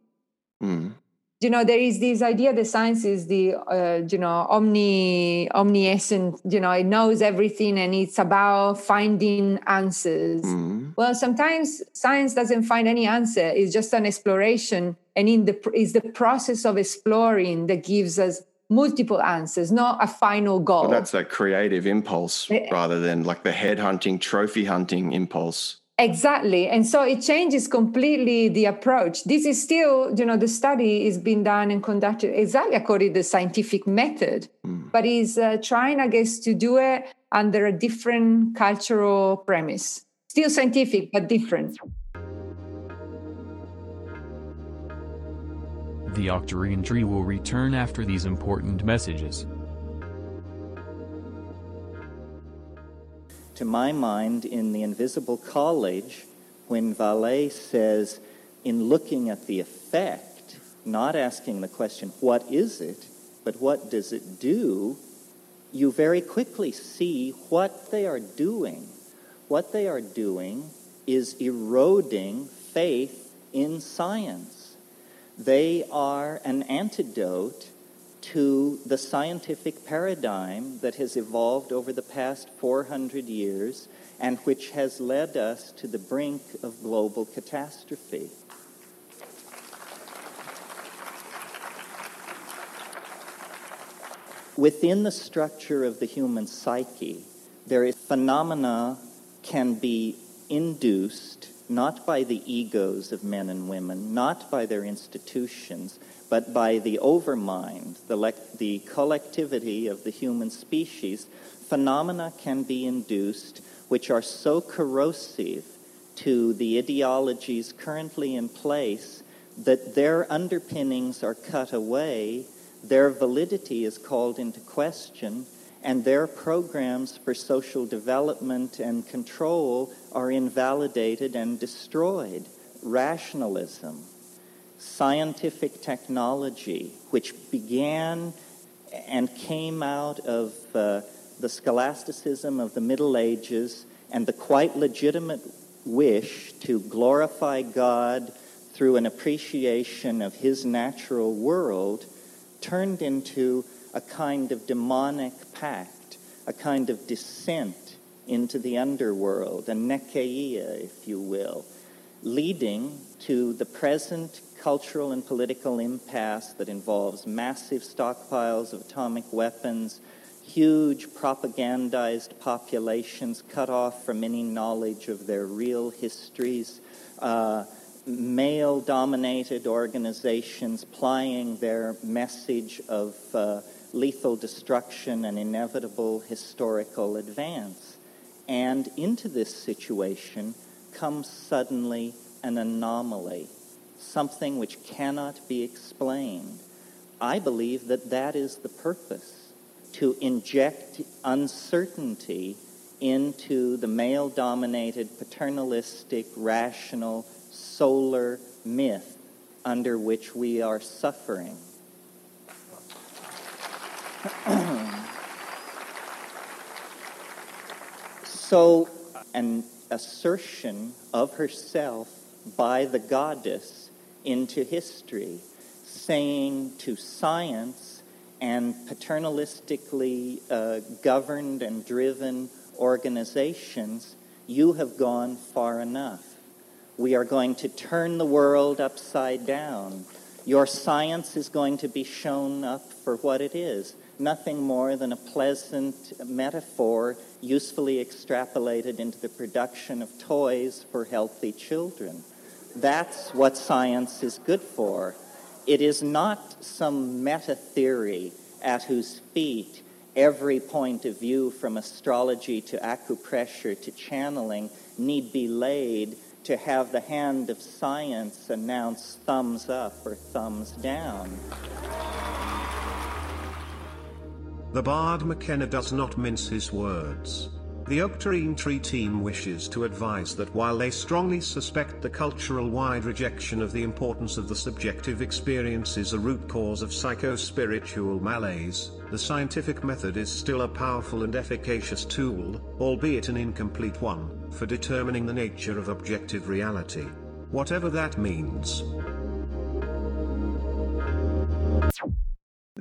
Mm you know there is this idea that science is the uh, you know omni omniscient you know it knows everything and it's about finding answers. Mm-hmm. well sometimes science doesn't find any answer. It's just an exploration. And in the is the process of exploring that gives us multiple answers not a final goal. Well, that's a creative impulse eh, rather than like the head hunting trophy hunting impulse Exactly. And so it changes completely the approach. This is still, you know, the study is being done and conducted exactly according to the scientific method, mm. but is uh, trying, I guess, to do it under a different cultural premise. Still scientific, but different. The Octarine tree will return after these important messages. To my mind, in The Invisible College, when Vallée says, in looking at the effect, not asking the question, what is it, but what does it do? You very quickly see what they are doing. What they are doing is eroding faith in science. They are an antidote to the scientific paradigm that has evolved over the past 400 years and which has led us to the brink of global catastrophe. Within the structure of the human psyche, there is phenomena can be induced not by the egos of men and women, not by their institutions, but by the overmind, the, le- the collectivity of the human species, phenomena can be induced which are so corrosive to the ideologies currently in place that their underpinnings are cut away, their validity is called into question, and their programs for social development and control are invalidated and destroyed. Rationalism, scientific technology, which began and came out of uh, the scholasticism of the Middle Ages and the quite legitimate wish to glorify God through an appreciation of His natural world, turned into a kind of demonic pact, a kind of descent into the underworld, a nekyia, if you will, leading to the present cultural and political impasse that involves massive stockpiles of atomic weapons, huge propagandized populations cut off from any knowledge of their real histories, uh, male dominated organizations plying their message of uh, lethal destruction and inevitable historical advance. And into this situation comes suddenly an anomaly, something which cannot be explained. I believe that that is the purpose to inject uncertainty into the male dominated, paternalistic, rational, solar myth under which we are suffering. so, an assertion of herself by the goddess into history, saying to science and paternalistically uh, governed and driven organizations, you have gone far enough. We are going to turn the world upside down. Your science is going to be shown up for what it is nothing more than a pleasant metaphor usefully extrapolated into the production of toys for healthy children. That's what science is good for. It is not some meta theory at whose feet every point of view from astrology to acupressure to channeling need be laid to have the hand of science announce thumbs up or thumbs down. The Bard McKenna does not mince his words. The Octarine Tree team wishes to advise that while they strongly suspect the cultural-wide rejection of the importance of the subjective experience is a root cause of psycho-spiritual malaise, the scientific method is still a powerful and efficacious tool, albeit an incomplete one, for determining the nature of objective reality. Whatever that means.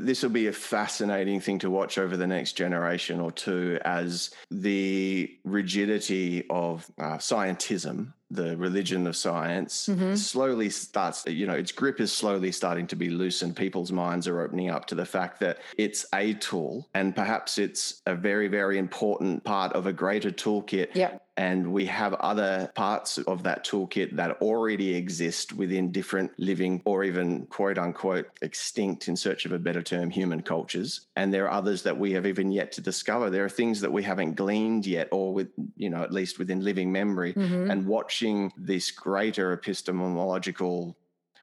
This will be a fascinating thing to watch over the next generation or two as the rigidity of uh, scientism the religion of science mm-hmm. slowly starts you know its grip is slowly starting to be loosened people's minds are opening up to the fact that it's a tool and perhaps it's a very very important part of a greater toolkit yeah. And we have other parts of that toolkit that already exist within different living or even quote unquote extinct in search of a better term human cultures. And there are others that we have even yet to discover. There are things that we haven't gleaned yet or with you know at least within living memory. Mm-hmm. and watching this greater epistemological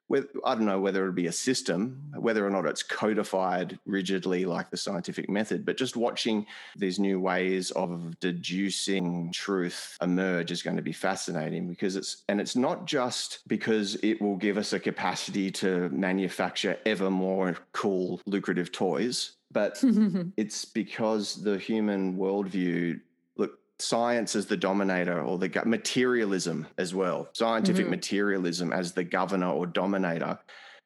with, I don't know whether it'd be a system, whether or not it's codified rigidly like the scientific method, but just watching these new ways of deducing truth emerge is going to be fascinating because it's, and it's not just because it will give us a capacity to manufacture ever more cool, lucrative toys, but it's because the human worldview science as the dominator or the materialism as well, scientific mm-hmm. materialism as the governor or dominator,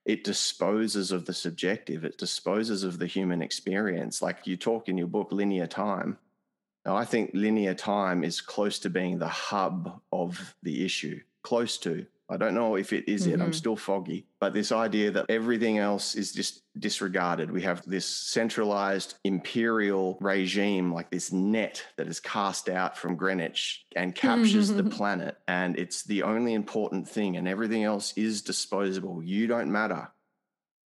it disposes of the subjective, it disposes of the human experience. Like you talk in your book, linear time. Now, I think linear time is close to being the hub of the issue, close to. I don't know if it is mm-hmm. it. I'm mm-hmm. still foggy. But this idea that everything else is just disregarded. We have this centralized imperial regime, like this net that is cast out from Greenwich and captures the planet. And it's the only important thing, and everything else is disposable. You don't matter.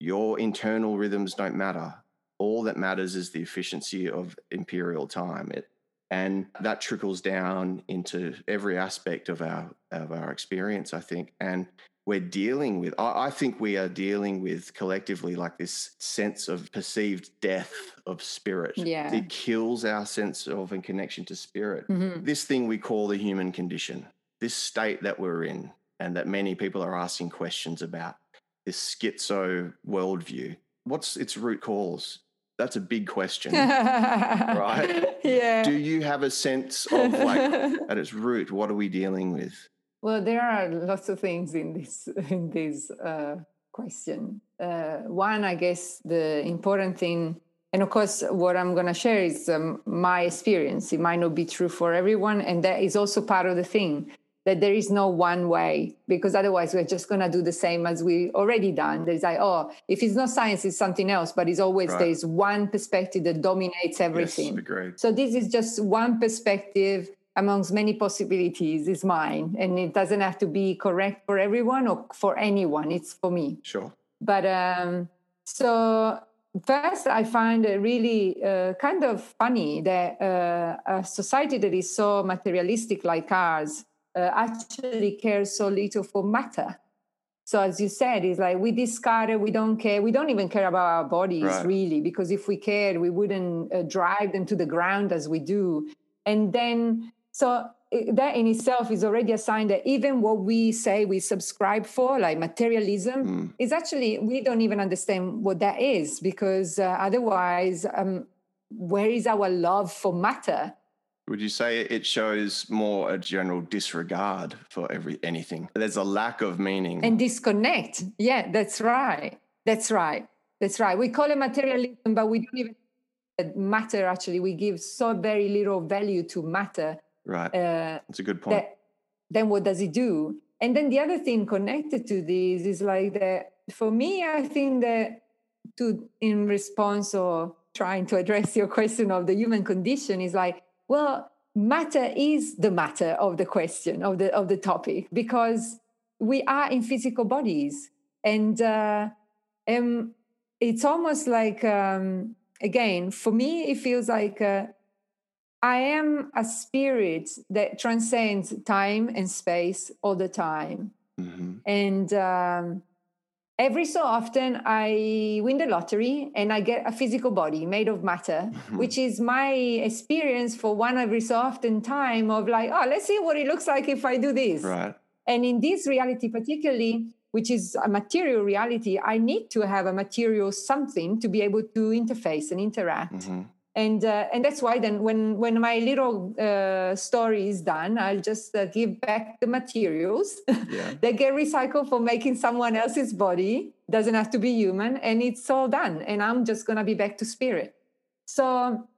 Your internal rhythms don't matter. All that matters is the efficiency of imperial time. It and that trickles down into every aspect of our of our experience i think. And we're dealing with I, I, think we are dealing with collectively like this sense of perceived death of spirit. Yeah. It kills our sense of and connection to spirit. Mm-hmm. this thing we call the human condition this state that we're in and that many people are asking questions about this schizo worldview what's its root cause that's a big question, right? Yeah. Do you have a sense of like at its root, what are we dealing with? Well, there are lots of things in this in this uh, question. Uh, one, I guess, the important thing, and of course, what I'm going to share is um, my experience. It might not be true for everyone, and that is also part of the thing that there is no one way because otherwise we're just going to do the same as we already done. There's like oh if it's not science it's something else but it's always right. there's one perspective that dominates everything. yes, so this is just one perspective amongst many possibilities is mine. And it doesn't have to be correct for everyone or for anyone. It's for me. Sure. But um so first i find it really uh, kind of funny that uh, a society that is so materialistic like ours uh, actually care so little for matter. So as you said, it's like we discard it, we don't care, we don't even care about our bodies right. really, because if we cared, we wouldn't uh, drive them to the ground as we do. And then, so that in itself is already a sign that even what we say we subscribe for, like materialism, mm. is actually we don't even understand what that is, because uh, otherwise, um, where is our love for matter? Would you say it shows more a general disregard for every anything? There's a lack of meaning and disconnect. Yeah, that's right. That's right. That's right. We call it materialism, but we don't even matter. Actually, we give so very little value to matter. Right. Uh, that's a good point. That, then what does it do? And then the other thing connected to this is like that. For me, I think that to in response or trying to address your question of the human condition is like well, matter is the matter of the question of the of the topic because we are in physical bodies, and uh, um, it's almost like um, again for me it feels like. Uh, I am a spirit that transcends time and space all the time. Mm-hmm. And um, every so often I win the lottery and I get a physical body made of matter, mm-hmm. which is my experience for one every so often time of like, oh, let's see what it looks like if I do this. Right. And in this reality, particularly, which is a material reality, I need to have a material something to be able to interface and interact. Mm-hmm and uh, and that's why then when when my little uh, story is done i'll just uh, give back the materials yeah. that get recycled for making someone else's body. Doesn't have to be human. And it's all done. And i'm just going to be back to spirit. So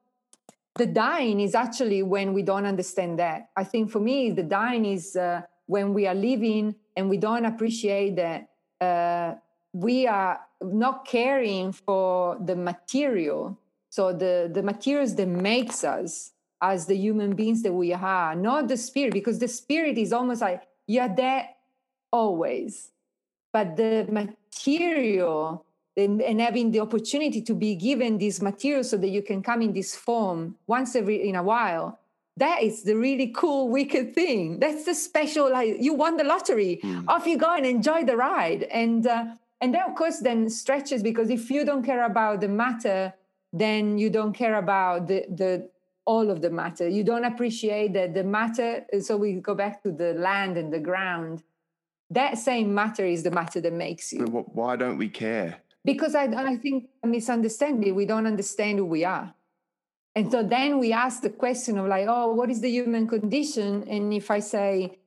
the dying is actually when we don't understand that. I think for me the dying is uh, when we are living and we don't appreciate that uh, we are not caring for the material so the, the materials that makes us as the human beings that we are, not the spirit, because the spirit is almost like you're there always. But the material and, and having the opportunity to be given this material so that you can come in this form once every in a while, that is the really cool, wicked thing. That's the special, like you won the lottery. Mm. Off you go and enjoy the ride. And uh, and then of course then stretches because if you don't care about the matter, then you don't care about the the all of the matter. You don't appreciate that the matter. So we go back to the land and the ground. That same matter is the matter that makes you. Wh- Why don't we care? Because I, I think misunderstanding, we don't understand who we are. And so then we ask the question of like, oh, what is the human condition? And if I say,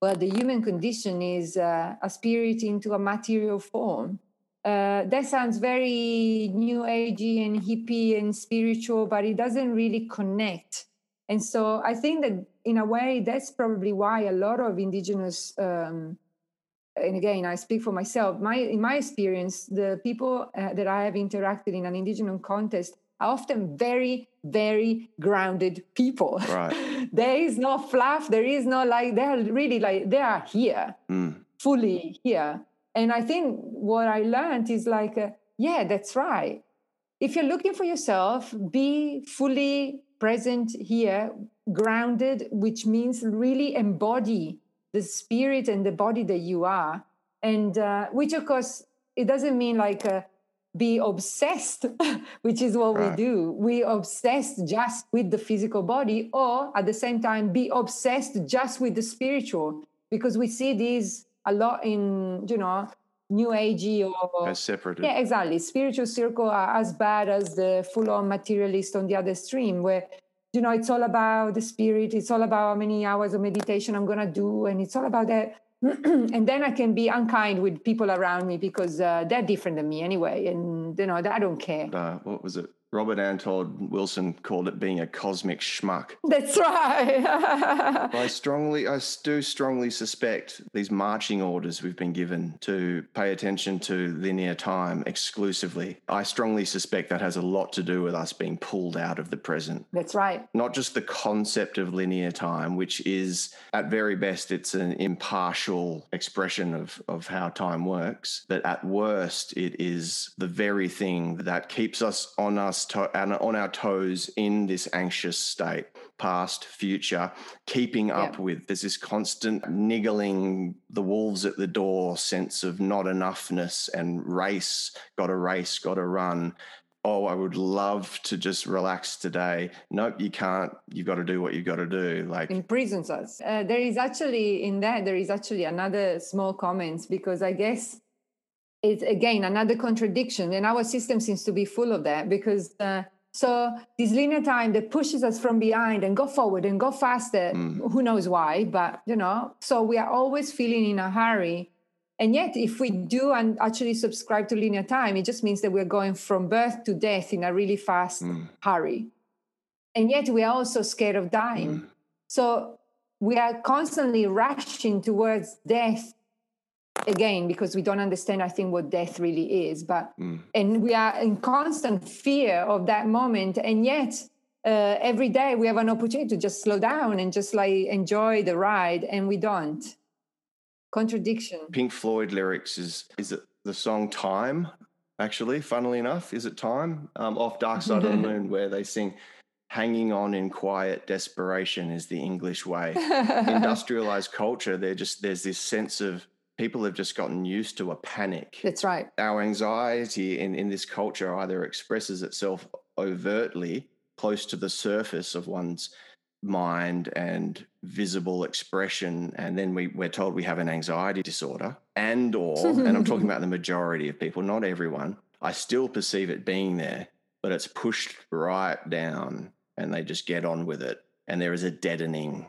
well, the human condition is uh, a spirit into a material form, uh, that sounds very new agey and hippie and spiritual, but it doesn't really connect. And so I think that in a way, that's probably why a lot of indigenous um, and again i speak for myself my in my experience the people uh, that i have interacted in an indigenous context are often very very grounded people Right. there is no fluff there is no like they're really like they are here Mm. fully here and i think what i learned is like uh, yeah that's right. If you're looking for yourself be fully present here grounded which means really embody the spirit and the body that you are. And uh, which of course it doesn't mean like uh, be obsessed which is what Right. we do. We obsessed just with the physical body or at the same time be obsessed just with the spiritual. Because we see these a lot in you know new agey or As separated. yeah, exactly. Spiritual circle are as bad as the full-on materialist on the other stream, where you know it's all about the spirit. It's all about how many hours of meditation I'm gonna do, and it's all about that. and then I can be unkind with people around me because uh, they're different than me anyway, and you know I don't care. Uh, what was it? Robert Anton Wilson called it being a cosmic schmuck. That's right. I strongly, I do strongly suspect these marching orders we've been given to pay attention to linear time exclusively. I strongly suspect that has a lot to do with us being pulled out of the present. That's right. Not just the concept of linear time, which is at very best, it's an impartial expression of, of how time works, but at worst, it is the very thing that keeps us on us to, and on our toes in this anxious state, past, future, keeping up Yeah. with. There's this constant niggling, the wolves at the door sense of not enoughness and race, got to race, got to run oh, I would love to just relax today. Nope, you can't. You've got to do what you've got to do. Like, imprisons us. Uh, there is actually in that there is actually another small comment because I guess it's again another contradiction, and our system seems to be full of that because. Uh, so this linear time that pushes us from behind and go forward and go faster, mm. who knows why, but you know, so we are always feeling in a hurry. And yet, if we do and actually subscribe to linear time, it just means that we're going from birth to death in a really fast mm. hurry. And yet, we are also scared of dying. Mm. So we are constantly rushing towards death again because we don't understand, I think, what death really is. But and we are in constant fear of that moment, and yet. Uh, every day we have an opportunity to just slow down and just like enjoy the ride and we don't contradiction Pink Floyd lyrics is is it the song Time? Actually, funnily enough, is it Time? Um, off Dark Side of the Moon, where they sing, "Hanging on in quiet desperation is the English way." Industrialized culture, they're just there's this sense of people have just gotten used to a panic. that's right our anxiety in, in this culture either expresses itself overtly close to the surface of one's mind and visible expression and then we, we're told we have an anxiety disorder and or and i'm talking about the majority of people not everyone i still perceive it being there but it's pushed right down and they just get on with it and there is a deadening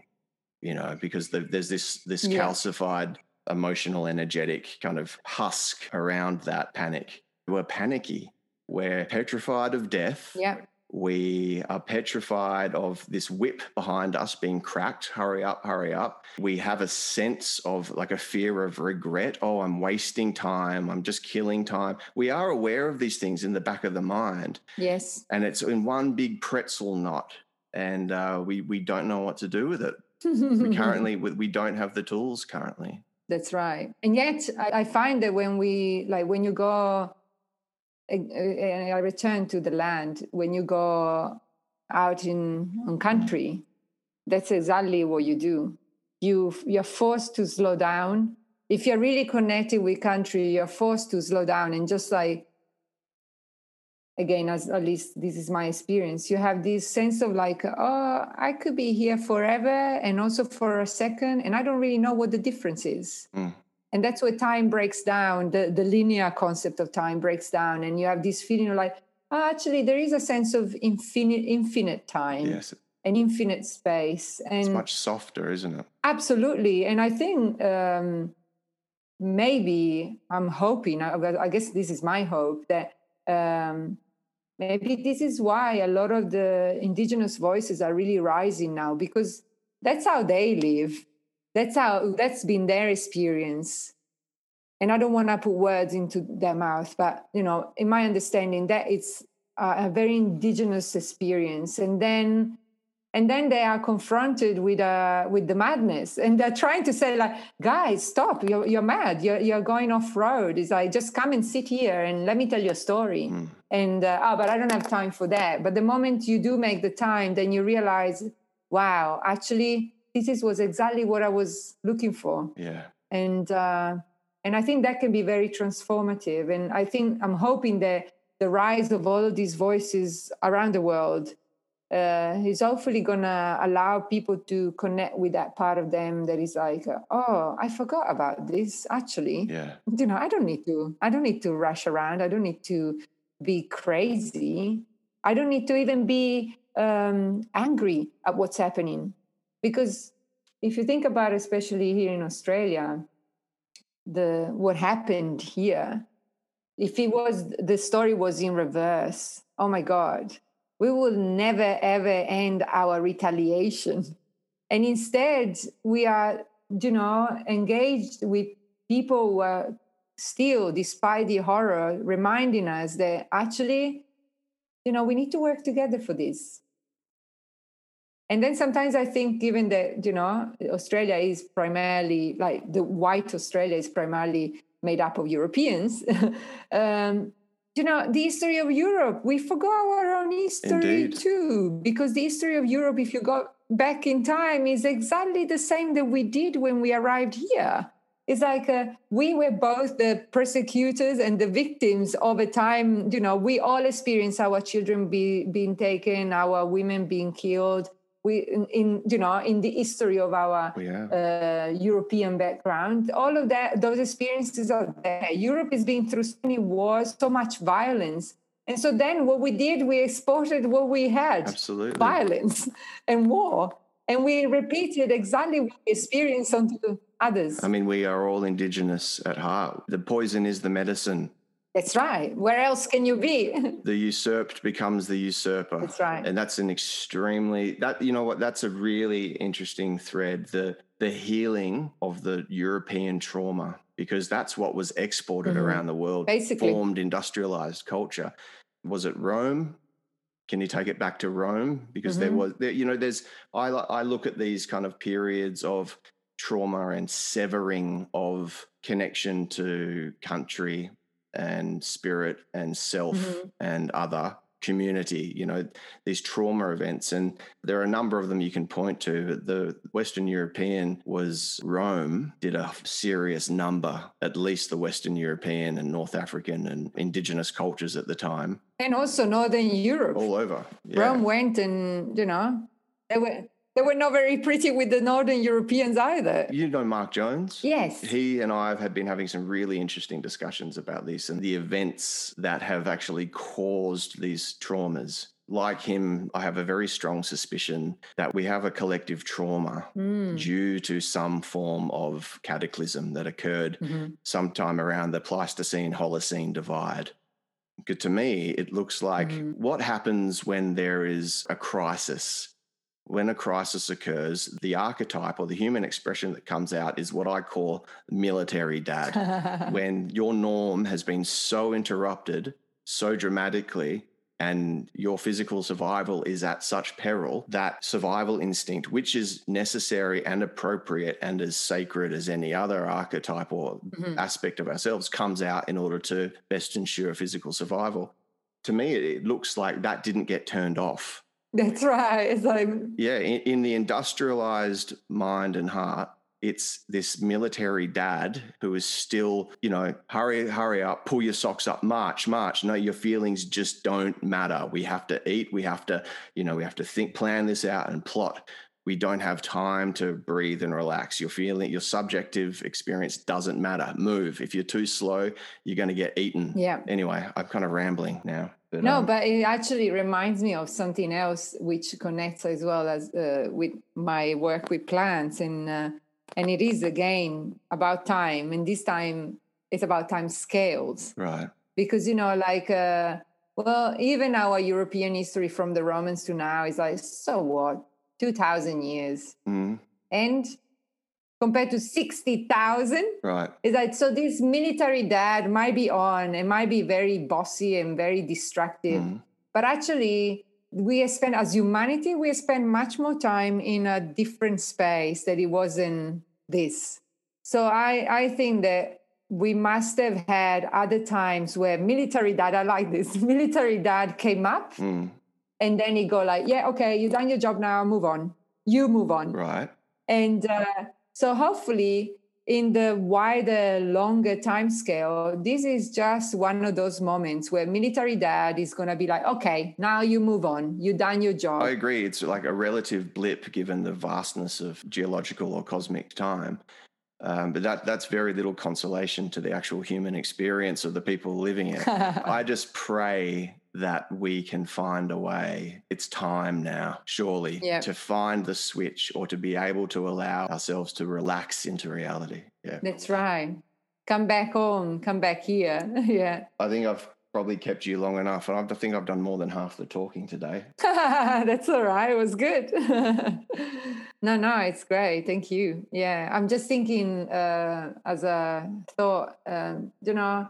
you know because the, there's this this Yeah. calcified emotional energetic kind of husk around that panic we're panicky we're petrified of death yeah we are petrified of this whip behind us being cracked. Hurry up, hurry up. We have a sense of like a fear of regret. Oh, I'm wasting time. I'm just killing time. We are aware of these things in the back of the mind, yes and it's in one big pretzel knot, and uh, we we don't know what to do with it. We currently we we don't have the tools currently. That's right. And yet, I, I find that when we, like, when you go, and and I return to the land, when you go out in on country, that's exactly what you do. You you're forced to slow down. If you're really connected with country, you're forced to slow down and just like again, as at least this is my experience, you have this sense of like, oh, I could be here forever and also for a second, and I don't really know what the difference is. Mm. And that's where time breaks down, the, the linear concept of time breaks down, and you have this feeling of like, oh, actually, there is a sense of infinite, infinite time. Yes. An infinite space, and it's much softer, isn't it? Absolutely, and I think um, maybe I'm hoping. I guess this is my hope that um, maybe this is why a lot of the indigenous voices are really rising now because that's how they live. That's how that's been their experience. And i don't want to put words into their mouth but you know in my understanding that it's a, a very indigenous experience. And then and then they are confronted with uh, with the madness. And they're trying to say like guys stop. You're, you're mad. You're, you're going off road it's like just come and sit here and let me tell you a story. Mm. and uh, oh but i don't have time for that. But the moment you do make the time then you realize wow actually this is, was exactly what i was looking for. Yeah. And uh, and i think that can be very transformative. And i think i'm hoping that the rise of all of these voices around the world uh, is hopefully gonna allow people to connect with that part of them that is like, oh, I forgot about this. Actually, yeah, you know, I don't need to. I don't need to rush around. I don't need to be crazy. I don't need to even be um, angry at what's happening, because if you think about, it, especially here in Australia, the what happened here, if it was the story was in reverse, oh my god we will never ever end our retaliation. And instead, we are, you know, engaged with people who are still, despite the horror, reminding us that actually, you know, we need to work together for this. And then sometimes I think, given that, you know, Australia is primarily like the white Australia is primarily made up of Europeans, um, you know the history of europe we forgot our own history Indeed. too because the history of europe if you go back in time is exactly the same that we did when we arrived here it's like uh, we were both the persecutors and the victims of a time you know we all experienced our children be, being taken our women being killed we in, in, you know in the history of our oh, yeah. uh, European background, all of that those experiences are there. Europe has been through so many wars, so much violence, and so then what we did, we exported what we had, absolutely violence and war, and we repeated exactly what we experienced onto others. I mean, we are all indigenous at heart. The poison is the medicine that's right. Where else can you be? the usurped becomes the usurper. That's right. And that's an extremely that you know what that's a really interesting thread the the healing of the European trauma because that's what was exported mm-hmm. around the world. Basically formed industrialized culture. Was it Rome? Can you take it back to Rome? Because mm-hmm. there was there, you know there's I I look at these kind of periods of trauma and severing of connection to country and spirit and self mm-hmm. and other community you know these trauma events and there are a number of them you can point to the western european was rome did a serious number at least the western european and north african and indigenous cultures at the time and also northern europe all over yeah. rome went and you know they were they were not very pretty with the Northern Europeans either. You know Mark Jones? Yes. He and I have been having some really interesting discussions about this and the events that have actually caused these traumas. Like him, I have a very strong suspicion that we have a collective trauma mm. due to some form of cataclysm that occurred mm-hmm. sometime around the Pleistocene Holocene divide. To me, it looks like mm. what happens when there is a crisis when a crisis occurs, the archetype or the human expression that comes out is what I call military dad. when your norm has been so interrupted so dramatically and your physical survival is at such peril that survival instinct, which is necessary and appropriate and as sacred as any other archetype or mm-hmm. aspect of ourselves, comes out in order to best ensure physical survival. To me, it looks like that didn't get turned off That's right. It's like Yeah, in, in the industrialized mind and heart, it's this military dad who is still, you know, hurry, hurry up, pull your socks up, march, march. No, your feelings just don't matter. We have to eat. We have to, you know, we have to think, plan this out and plot. We don't have time to breathe and relax. Your feeling, your subjective experience doesn't matter. Move. If you're too slow, you're going to get eaten. Yeah. Anyway, I'm kind of rambling now. No, but it actually reminds me of something else which connects as well as uh, with my work with plants and uh, and it is again about time. And this time it's about time scales. Right. because you know like uh, well even our european history from the romans to now is like so what? 2000 years. Mm, and compared to 60000 right. it's like so this military dad might be on and might be very bossy and very destructive Mm, but actually we spend as humanity we spend much more time in a different space that it wasn't this. So i i think that we must have had other times where military dad i like this military dad came up mm, and then he go like yeah okay you done your job now move on. You move on. Right. and uh, so hopefully in the wider longer time scale this is just one of those moments where military dad is going to be like okay now you move on you done your job I agree. It's like a relative blip given the vastness of geological or cosmic time. Um, but that that's very little consolation to the actual human experience of the people living it. I just pray that we can find a way. It's time now, surely, to find the switch or to be able to allow ourselves to relax into reality. Yeah. that's right come back home come back here yeah I think I've probably kept you long enough. And I think I've done more than half the talking today. that's all right it was good no no it's great thank you yeah i'm just thinking uh, as a thought um, you know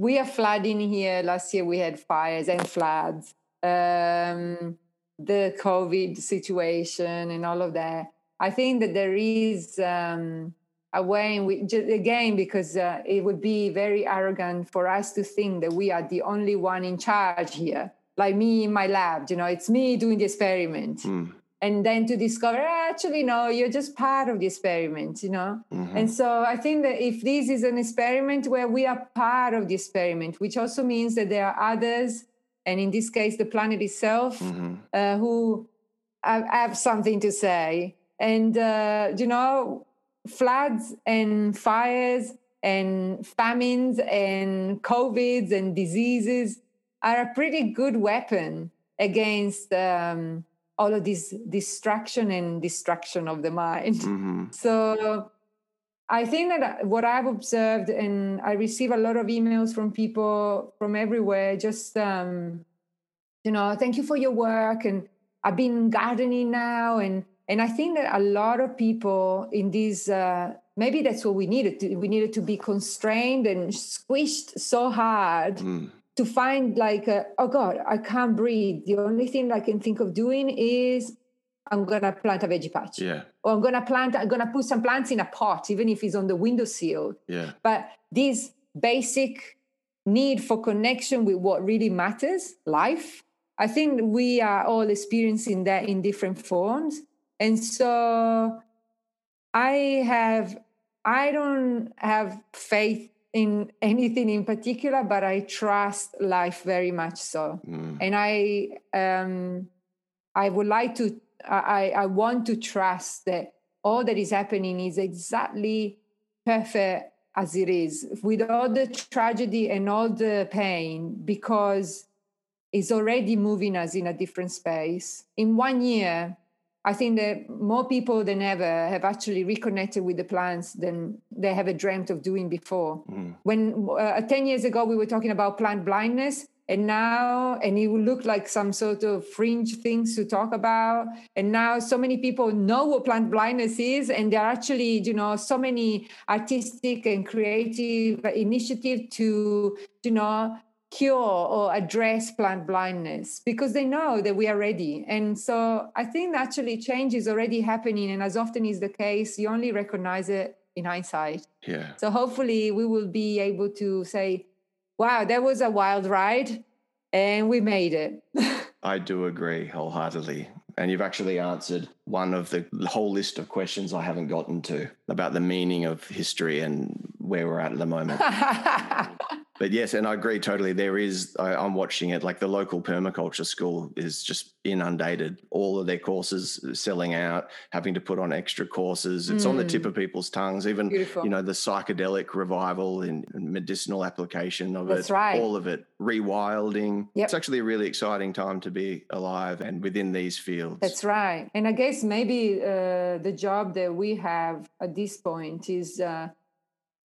we are flooding here. Last year we had fires and floods. Um, the covid situation and all of that. I think that there is um, a way in which again because uh, it would be very arrogant for us to think that we are the only one in charge here. Like me in my lab you know it's me doing the experiment. Mm, and then to discover "Ah, actually no you're just part of the experiment you know mhm. and so i think that if this is an experiment where we are part of the experiment which also means that there are others and in this case the planet itself Mhm. uh, who have, have something to say and uh, you know floods and fires and famines and covids and diseases are a pretty good weapon against um, all of this distraction and distraction of the mind Mhm. so I think that what I've observed, and I receive a lot of emails from people from everywhere, just, um, you know, thank you for your work. And I've been gardening now. And, and I think that a lot of people in these, uh, maybe that's what we needed. To, we needed to be constrained and squished so hard Mm. To find like, uh, oh God, I can't breathe. The only thing I can think of doing is I'm going to plant a veggie patch Yeah. or I'm gonna plant, I'm gonna put some plants in a pot, even if it's on the windowsill. Yeah. But this basic need for connection with what really matters, life, I think we are all experiencing that in different forms. And so I have, I don't have faith in anything in particular, but I trust life very much so Mm. and I um, I would like to I, I want to trust that all that is happening is exactly perfect as it is with all the tragedy and all the pain because it's already moving us in a different space in one year I think that more people than ever have actually reconnected with the plants than they have dreamt of doing before Mm. when uh, 10 years ago we were talking about plant blindness and now and it would look like some sort of fringe things to talk about and now so many people know what plant blindness is and there are actually you know so many artistic and creative initiatives to you know cure or address plant blindness because they know that we are ready and so i think actually change is already happening and as often is the case you only recognize it in hindsight Yeah. so hopefully we will be able to say, wow, that was a wild ride and we made it. I do agree wholeheartedly. And you've actually answered one of the whole list of questions I haven't gotten to about the meaning of history and where we're at at the moment. but yes, and I agree totally. There is, I, I'm watching it like the local permaculture school is just inundated. All of their courses selling out, having to put on extra courses. It's on the tip of mm. people's tongues. Even, Beautiful. you know, the psychedelic revival and medicinal application of That's it, right. all of it, rewilding. Yep. It's actually a really exciting time to be alive and within these fields. That's right. And I guess maybe uh, the job that we have at this point is, uh,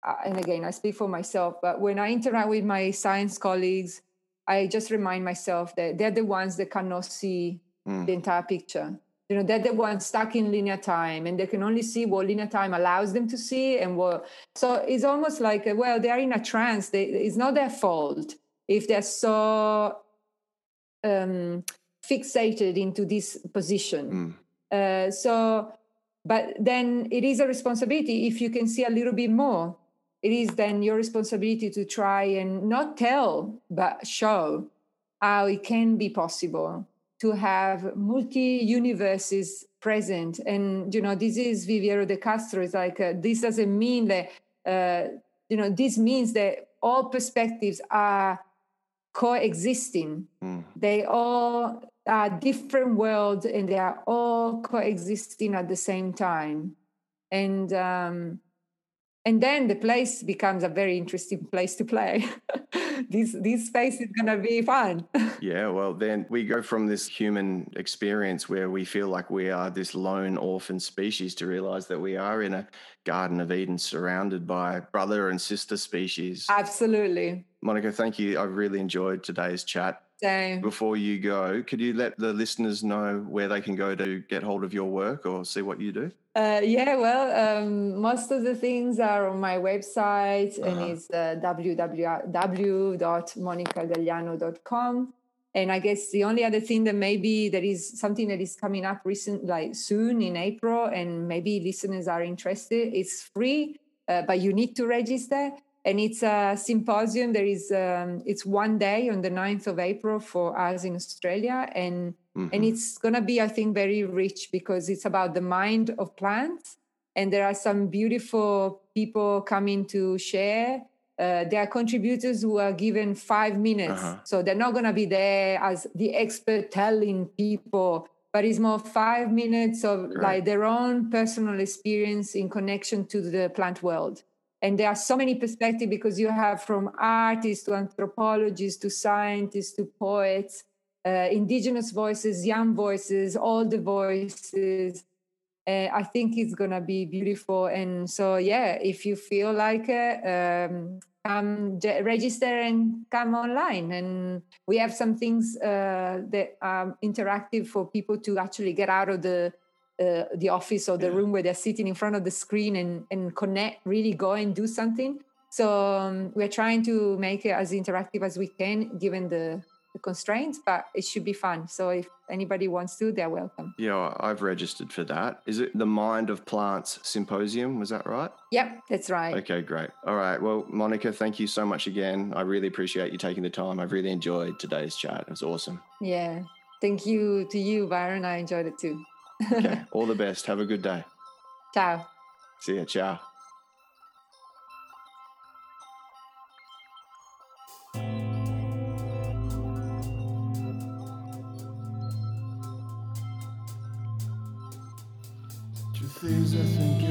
uh, and again, I speak for myself, but when I interact with my science colleagues, I just remind myself that they're the ones that cannot see Mm. the entire picture. You know, they're the ones stuck in linear time and they can only see what linear time allows them to see. And what, so it's almost like, uh, well, they're in a trance. They, it's not their fault if they're so um, fixated into this position. Mm. Uh, so, but then it is a responsibility if you can see a little bit more. It is then your responsibility to try and not tell, but show how it can be possible to have multi universes present. And, you know, this is Viviero de Castro. It's like, uh, this doesn't mean that, uh, you know, this means that all perspectives are coexisting. Mm. They all are different worlds and they are all coexisting at the same time. And um, and then the place becomes a very interesting place to play. this this space is gonna be fun. Yeah, well, then we go from this human experience where we feel like we are this lone orphan species to realize that we are in a Garden of Eden surrounded by brother and sister species. Absolutely. Monica, thank you. I really enjoyed today's chat. So Before you go, could you let the listeners know where they can go to get hold of your work or see what you do? Uh, yeah, well, um, most of the things are on my website and Uh-huh. it's uh, www.monicagagliano.com. And I guess the only other thing that maybe there is something that is coming up recent, like soon in April, and maybe listeners are interested. It's free, uh, but you need to register. And it's a symposium. There is um, it's one day on the 9th of April for us in Australia, and and it's going to be i think very rich because it's about the mind of plants. And there are some beautiful people coming to share. Uh, there are contributors who are given five minutes. Uh-huh. so they're not going to be there as the expert telling people but it's more five minutes of like their own personal experience in connection to the plant world and there are so many perspectives because you have from artists to anthropologists to scientists to poets uh, indigenous voices, young voices, older voices. Uh, I think it's gonna be beautiful. And so, yeah, if you feel like it, um, come register and come online. And we have some things uh, that are interactive for people to actually get out of the uh, the office or the room where they're sitting in front of the screen and, and connect, really go and do something. So um, we're trying to make it as interactive as we can, given the, the constraints, but it should be fun. So if anybody wants to, they're welcome. Yeah, I've registered for that. Is it the Mind of Plants Symposium? Was that right? Yep, that's right. Okay, great. All right. Well, Monica, thank you so much again. I really appreciate you taking the time. I've really enjoyed today's chat. It was awesome. Yeah. Thank you to you, Byron. I enjoyed it too. Okay. All the best. Have a good day. Ciao. See ya. Ciao. Truth I think